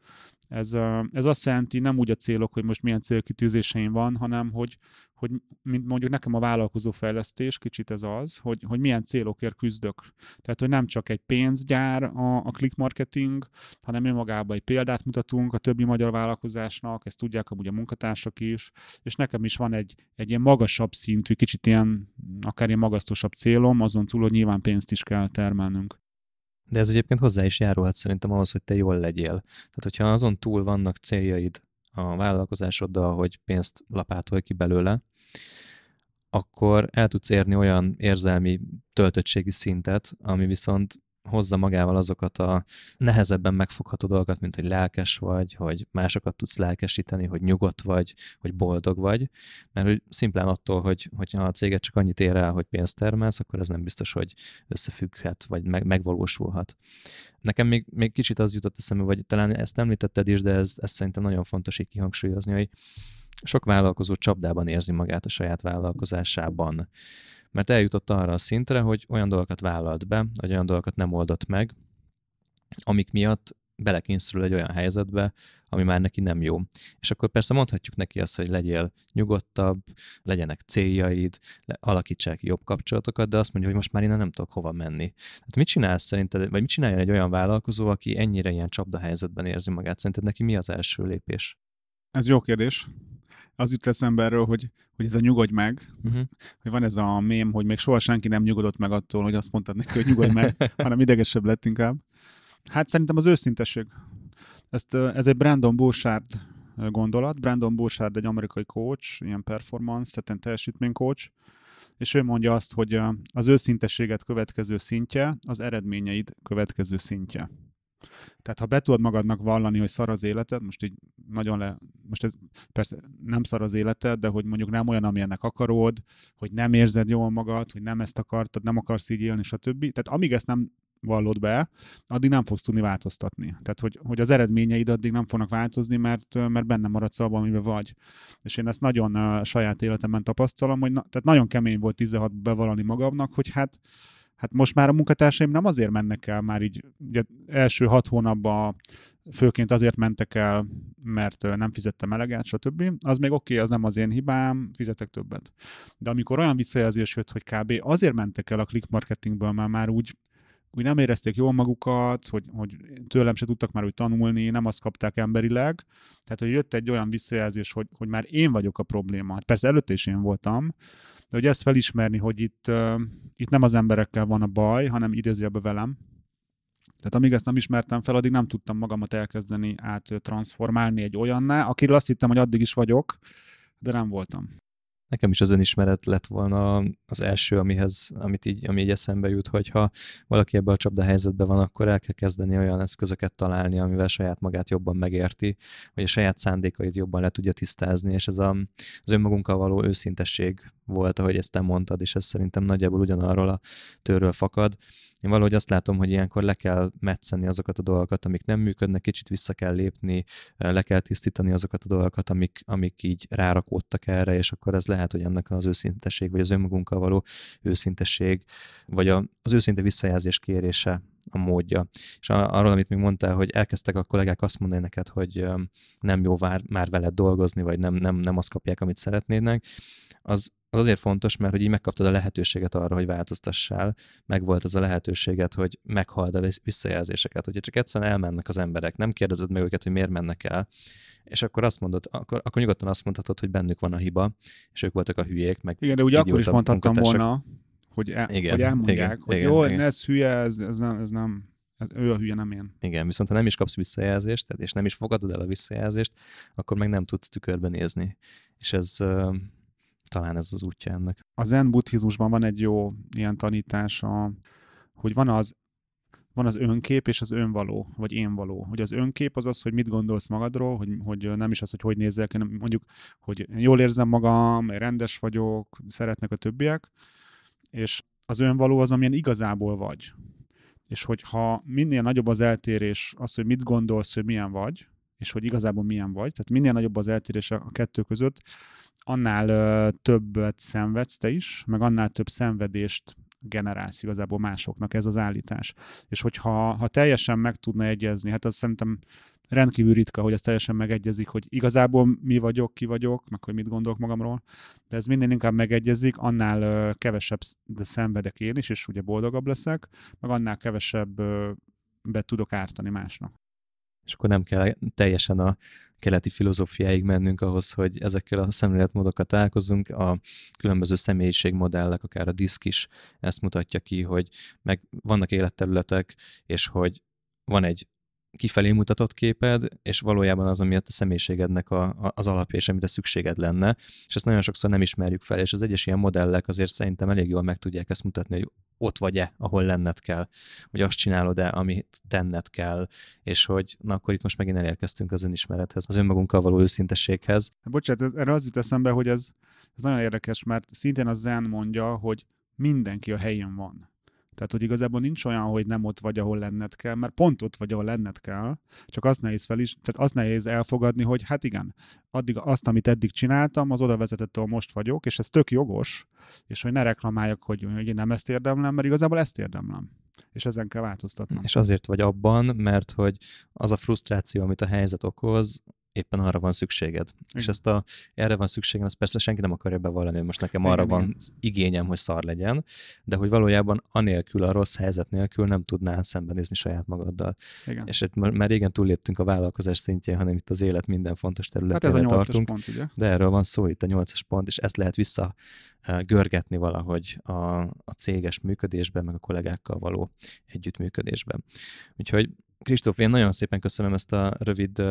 A: Ez, ez azt jelenti, nem úgy a célok, hogy most milyen célkitűzéseim van, hanem hogy, hogy mint mondjuk nekem a vállalkozó fejlesztés, kicsit ez az, hogy, hogy milyen célokért küzdök. Tehát, hogy nem csak egy pénzgyár a, a click marketing, hanem önmagában egy példát mutatunk a többi magyar vállalkozásnak, ezt tudják amúgy a munkatársak is, és nekem is van egy, egy ilyen magasabb szintű, kicsit ilyen, akár ilyen magasztosabb célom, azon túl, hogy nyilván pénzt is kell termelnünk.
B: De ez egyébként hozzá is járulhat szerintem ahhoz, hogy te jól legyél. Tehát, hogyha azon túl vannak céljaid a vállalkozásoddal, hogy pénzt lapátolj ki belőle, akkor el tudsz érni olyan érzelmi töltöttségi szintet, ami viszont hozza magával azokat a nehezebben megfogható dolgokat, mint hogy lelkes vagy, hogy másokat tudsz lelkesíteni, hogy nyugodt vagy, hogy boldog vagy, mert hogy szimplán attól, hogy, hogyha a céget csak annyit ér el, hogy pénzt termelsz, akkor ez nem biztos, hogy összefügghet, vagy meg, megvalósulhat. Nekem még, még kicsit az jutott eszembe, vagy talán ezt említetted is, de ez, ez szerintem nagyon fontos így kihangsúlyozni, hogy sok vállalkozó csapdában érzi magát a saját vállalkozásában mert eljutott arra a szintre, hogy olyan dolgokat vállalt be, vagy olyan dolgokat nem oldott meg, amik miatt belekényszerül egy olyan helyzetbe, ami már neki nem jó. És akkor persze mondhatjuk neki azt, hogy legyél nyugodtabb, legyenek céljaid, alakítsák jobb kapcsolatokat, de azt mondja, hogy most már innen nem tudok hova menni. Hát mit csinálsz szerinted, vagy mit csináljon egy olyan vállalkozó, aki ennyire ilyen csapdahelyzetben érzi magát? Szerinted neki mi az első lépés?
A: Ez jó kérdés az jut eszembe erről, hogy, hogy ez a nyugodj meg, uh-huh. hogy van ez a mém, hogy még soha senki nem nyugodott meg attól, hogy azt mondtad neki, hogy nyugodj meg, (laughs) hanem idegesebb lett inkább. Hát szerintem az őszintesség. Ezt, ez egy Brandon Bouchard gondolat. Brandon Bouchard egy amerikai coach, ilyen performance, tehát teljesítmény coach, és ő mondja azt, hogy az őszintességet következő szintje az eredményeid következő szintje. Tehát ha be tudod magadnak vallani, hogy szar az életed, most így nagyon le, most ez persze nem szar az életed, de hogy mondjuk nem olyan, amilyennek akarod, hogy nem érzed jól magad, hogy nem ezt akartad, nem akarsz így élni, stb. Tehát amíg ezt nem vallod be, addig nem fogsz tudni változtatni. Tehát, hogy, hogy az eredményeid addig nem fognak változni, mert, mert benne maradsz abban, amiben vagy. És én ezt nagyon a saját életemben tapasztalom, hogy na, tehát nagyon kemény volt 16 bevallani magamnak, hogy hát hát most már a munkatársaim nem azért mennek el, már így ugye első hat hónapban főként azért mentek el, mert nem fizettem eleget, stb. Az még oké, okay, az nem az én hibám, fizetek többet. De amikor olyan visszajelzés jött, hogy kb. azért mentek el a click marketingből, mert már úgy úgy nem érezték jól magukat, hogy, hogy tőlem se tudtak már úgy tanulni, nem azt kapták emberileg. Tehát, hogy jött egy olyan visszajelzés, hogy, hogy már én vagyok a probléma. Hát persze előtte is én voltam, de hogy ezt felismerni, hogy itt, uh, itt nem az emberekkel van a baj, hanem idézőjelben velem. Tehát amíg ezt nem ismertem fel, addig nem tudtam magamat elkezdeni áttransformálni egy olyanná, akiről azt hittem, hogy addig is vagyok, de nem voltam.
B: Nekem is az önismeret lett volna az első, amihez, amit így, ami így eszembe jut, hogyha valaki ebbe a csapda helyzetben van, akkor el kell kezdeni olyan eszközöket találni, amivel saját magát jobban megérti, vagy a saját szándékait jobban le tudja tisztázni, és ez a, az önmagunkkal való őszintesség volt, ahogy ezt te mondtad, és ez szerintem nagyjából ugyanarról a tőről fakad, én valahogy azt látom, hogy ilyenkor le kell metszeni azokat a dolgokat, amik nem működnek, kicsit vissza kell lépni, le kell tisztítani azokat a dolgokat, amik, amik így rárakódtak erre, és akkor ez lehet, hogy ennek az őszintesség, vagy az önmagunkkal való őszintesség, vagy a, az őszinte visszajelzés kérése a módja. És arról, amit még mondtál, hogy elkezdtek a kollégák azt mondani neked, hogy nem jó vár, már veled dolgozni, vagy nem, nem, nem azt kapják, amit szeretnének, az, az azért fontos, mert hogy így megkaptad a lehetőséget arra, hogy változtassál, meg volt az a lehetőséget, hogy meghald a visszajelzéseket, hogyha csak egyszerűen elmennek az emberek, nem kérdezed meg őket, hogy miért mennek el, és akkor azt mondod, akkor, akkor nyugodtan azt mondhatod, hogy bennük van a hiba, és ők voltak a hülyék, meg
A: Igen, de ugye akkor is mondhattam volna, hogy, el, igen, hogy elmondják, igen, hogy igen, jó, igen. ez hülye, ez, ez, nem, ez nem, ez, ő a hülye, nem én.
B: Igen, viszont ha nem is kapsz visszajelzést, és nem is fogadod el a visszajelzést, akkor meg nem tudsz tükörben nézni. És ez talán ez az útja ennek.
A: A zen buddhizmusban van egy jó ilyen tanítása, hogy van az van az önkép és az önvaló, vagy énvaló. Hogy az önkép az az, hogy mit gondolsz magadról, hogy, hogy nem is az, hogy hogy nézel ki, hanem mondjuk, hogy jól érzem magam, rendes vagyok, szeretnek a többiek, és az önvaló az, amilyen igazából vagy. És hogyha minél nagyobb az eltérés, az, hogy mit gondolsz, hogy milyen vagy, és hogy igazából milyen vagy, tehát minél nagyobb az eltérés a kettő között, annál többet szenvedsz te is, meg annál több szenvedést generálsz igazából másoknak ez az állítás. És hogyha ha teljesen meg tudna egyezni, hát az szerintem rendkívül ritka, hogy ez teljesen megegyezik, hogy igazából mi vagyok, ki vagyok, meg hogy mit gondolok magamról, de ez minél inkább megegyezik, annál kevesebb de szenvedek én is, és ugye boldogabb leszek, meg annál kevesebb ö, be tudok ártani másnak.
B: És akkor nem kell teljesen a keleti filozófiáig mennünk ahhoz, hogy ezekkel a szemléletmódokat találkozunk. A különböző személyiségmodellek, akár a diszk is ezt mutatja ki, hogy meg vannak életterületek, és hogy van egy kifelé mutatott képed, és valójában az, ami a te személyiségednek a, a, az alapja, és amire szükséged lenne, és ezt nagyon sokszor nem ismerjük fel, és az egyes ilyen modellek azért szerintem elég jól meg tudják ezt mutatni, hogy ott vagy-e, ahol lenned kell, hogy azt csinálod-e, amit tenned kell, és hogy na akkor itt most megint elérkeztünk az önismerethez, az önmagunkkal való őszintességhez.
A: Bocsánat, ez, erre az jut eszembe, hogy ez, ez nagyon érdekes, mert szintén a Zen mondja, hogy mindenki a helyén van. Tehát, hogy igazából nincs olyan, hogy nem ott vagy, ahol lenned kell, mert pont ott vagy, ahol lenned kell, csak azt nehéz fel is, tehát azt nehéz elfogadni, hogy hát igen, addig azt, amit eddig csináltam, az oda vezetett, ahol most vagyok, és ez tök jogos, és hogy ne reklamáljak, hogy, hogy én nem ezt érdemlem, mert igazából ezt érdemlem és ezen kell változtatnom.
B: És azért vagy abban, mert hogy az a frusztráció, amit a helyzet okoz, éppen arra van szükséged. Igen. És ezt a, erre van szükségem, ezt persze senki nem akarja bevallani, hogy most nekem arra igen, van igen. igényem, hogy szar legyen, de hogy valójában anélkül, a rossz helyzet nélkül nem tudnál szembenézni saját magaddal. Igen. És itt már régen túlléptünk a vállalkozás szintjén, hanem itt az élet minden fontos területén hát ez a tartunk. Pont, ugye? De erről van szó itt a nyolcas pont, és ezt lehet vissza görgetni valahogy a, a céges működésben, meg a kollégákkal való együttműködésben. Úgyhogy Kristóf, én nagyon szépen köszönöm ezt a rövid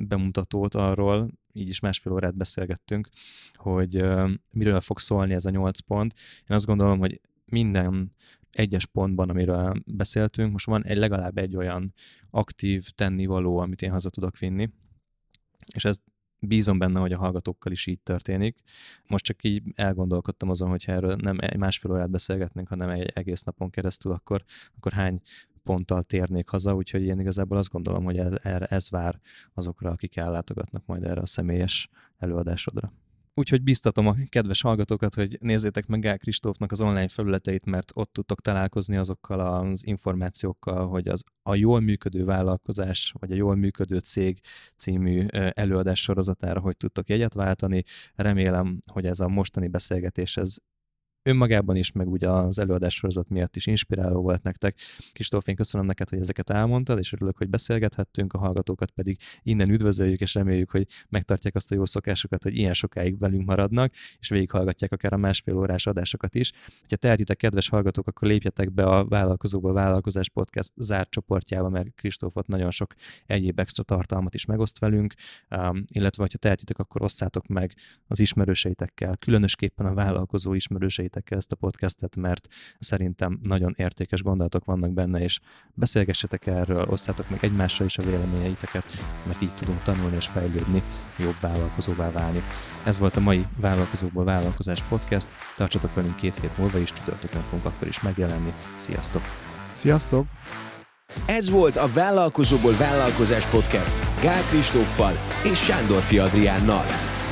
B: bemutatót arról, így is másfél órát beszélgettünk, hogy miről fog szólni ez a nyolc pont. Én azt gondolom, hogy minden egyes pontban, amiről beszéltünk, most van egy legalább egy olyan aktív tennivaló, amit én haza tudok vinni, és ez bízom benne, hogy a hallgatókkal is így történik. Most csak így elgondolkodtam azon, hogy erről nem egy másfél órát beszélgetnénk, hanem egy egész napon keresztül, akkor, akkor hány ponttal térnék haza, úgyhogy én igazából azt gondolom, hogy ez, ez vár azokra, akik ellátogatnak majd erre a személyes előadásodra. Úgyhogy biztatom a kedves hallgatókat, hogy nézzétek meg Gál Kristófnak az online felületeit, mert ott tudtok találkozni azokkal az információkkal, hogy az a jól működő vállalkozás, vagy a jól működő cég című előadás sorozatára hogy tudtok jegyet váltani. Remélem, hogy ez a mostani beszélgetés ez önmagában is, meg ugye az előadás sorozat miatt is inspiráló volt nektek. Kristóf, én köszönöm neked, hogy ezeket elmondtad, és örülök, hogy beszélgethettünk, a hallgatókat pedig innen üdvözöljük, és reméljük, hogy megtartják azt a jó szokásukat, hogy ilyen sokáig velünk maradnak, és végighallgatják akár a másfél órás adásokat is. Ha tehetitek, kedves hallgatók, akkor lépjetek be a Vállalkozóba Vállalkozás Podcast zárt csoportjába, mert Kristófot nagyon sok egyéb extra tartalmat is megoszt velünk, um, illetve ha tehetitek, akkor osszátok meg az ismerőseitekkel, különösképpen a vállalkozó ismerőseitekkel hallgassátok ezt a podcastet, mert szerintem nagyon értékes gondolatok vannak benne, és beszélgessetek erről, osszátok meg egymással is a véleményeiteket, mert így tudunk tanulni és fejlődni, jobb vállalkozóvá válni. Ez volt a mai Vállalkozóból Vállalkozás Podcast. Tartsatok velünk két hét múlva is, csütörtökön fogunk akkor is megjelenni. Sziasztok!
A: Sziasztok!
C: Ez volt a Vállalkozóból Vállalkozás Podcast Gál Kristóffal és Sándor Adriánnal.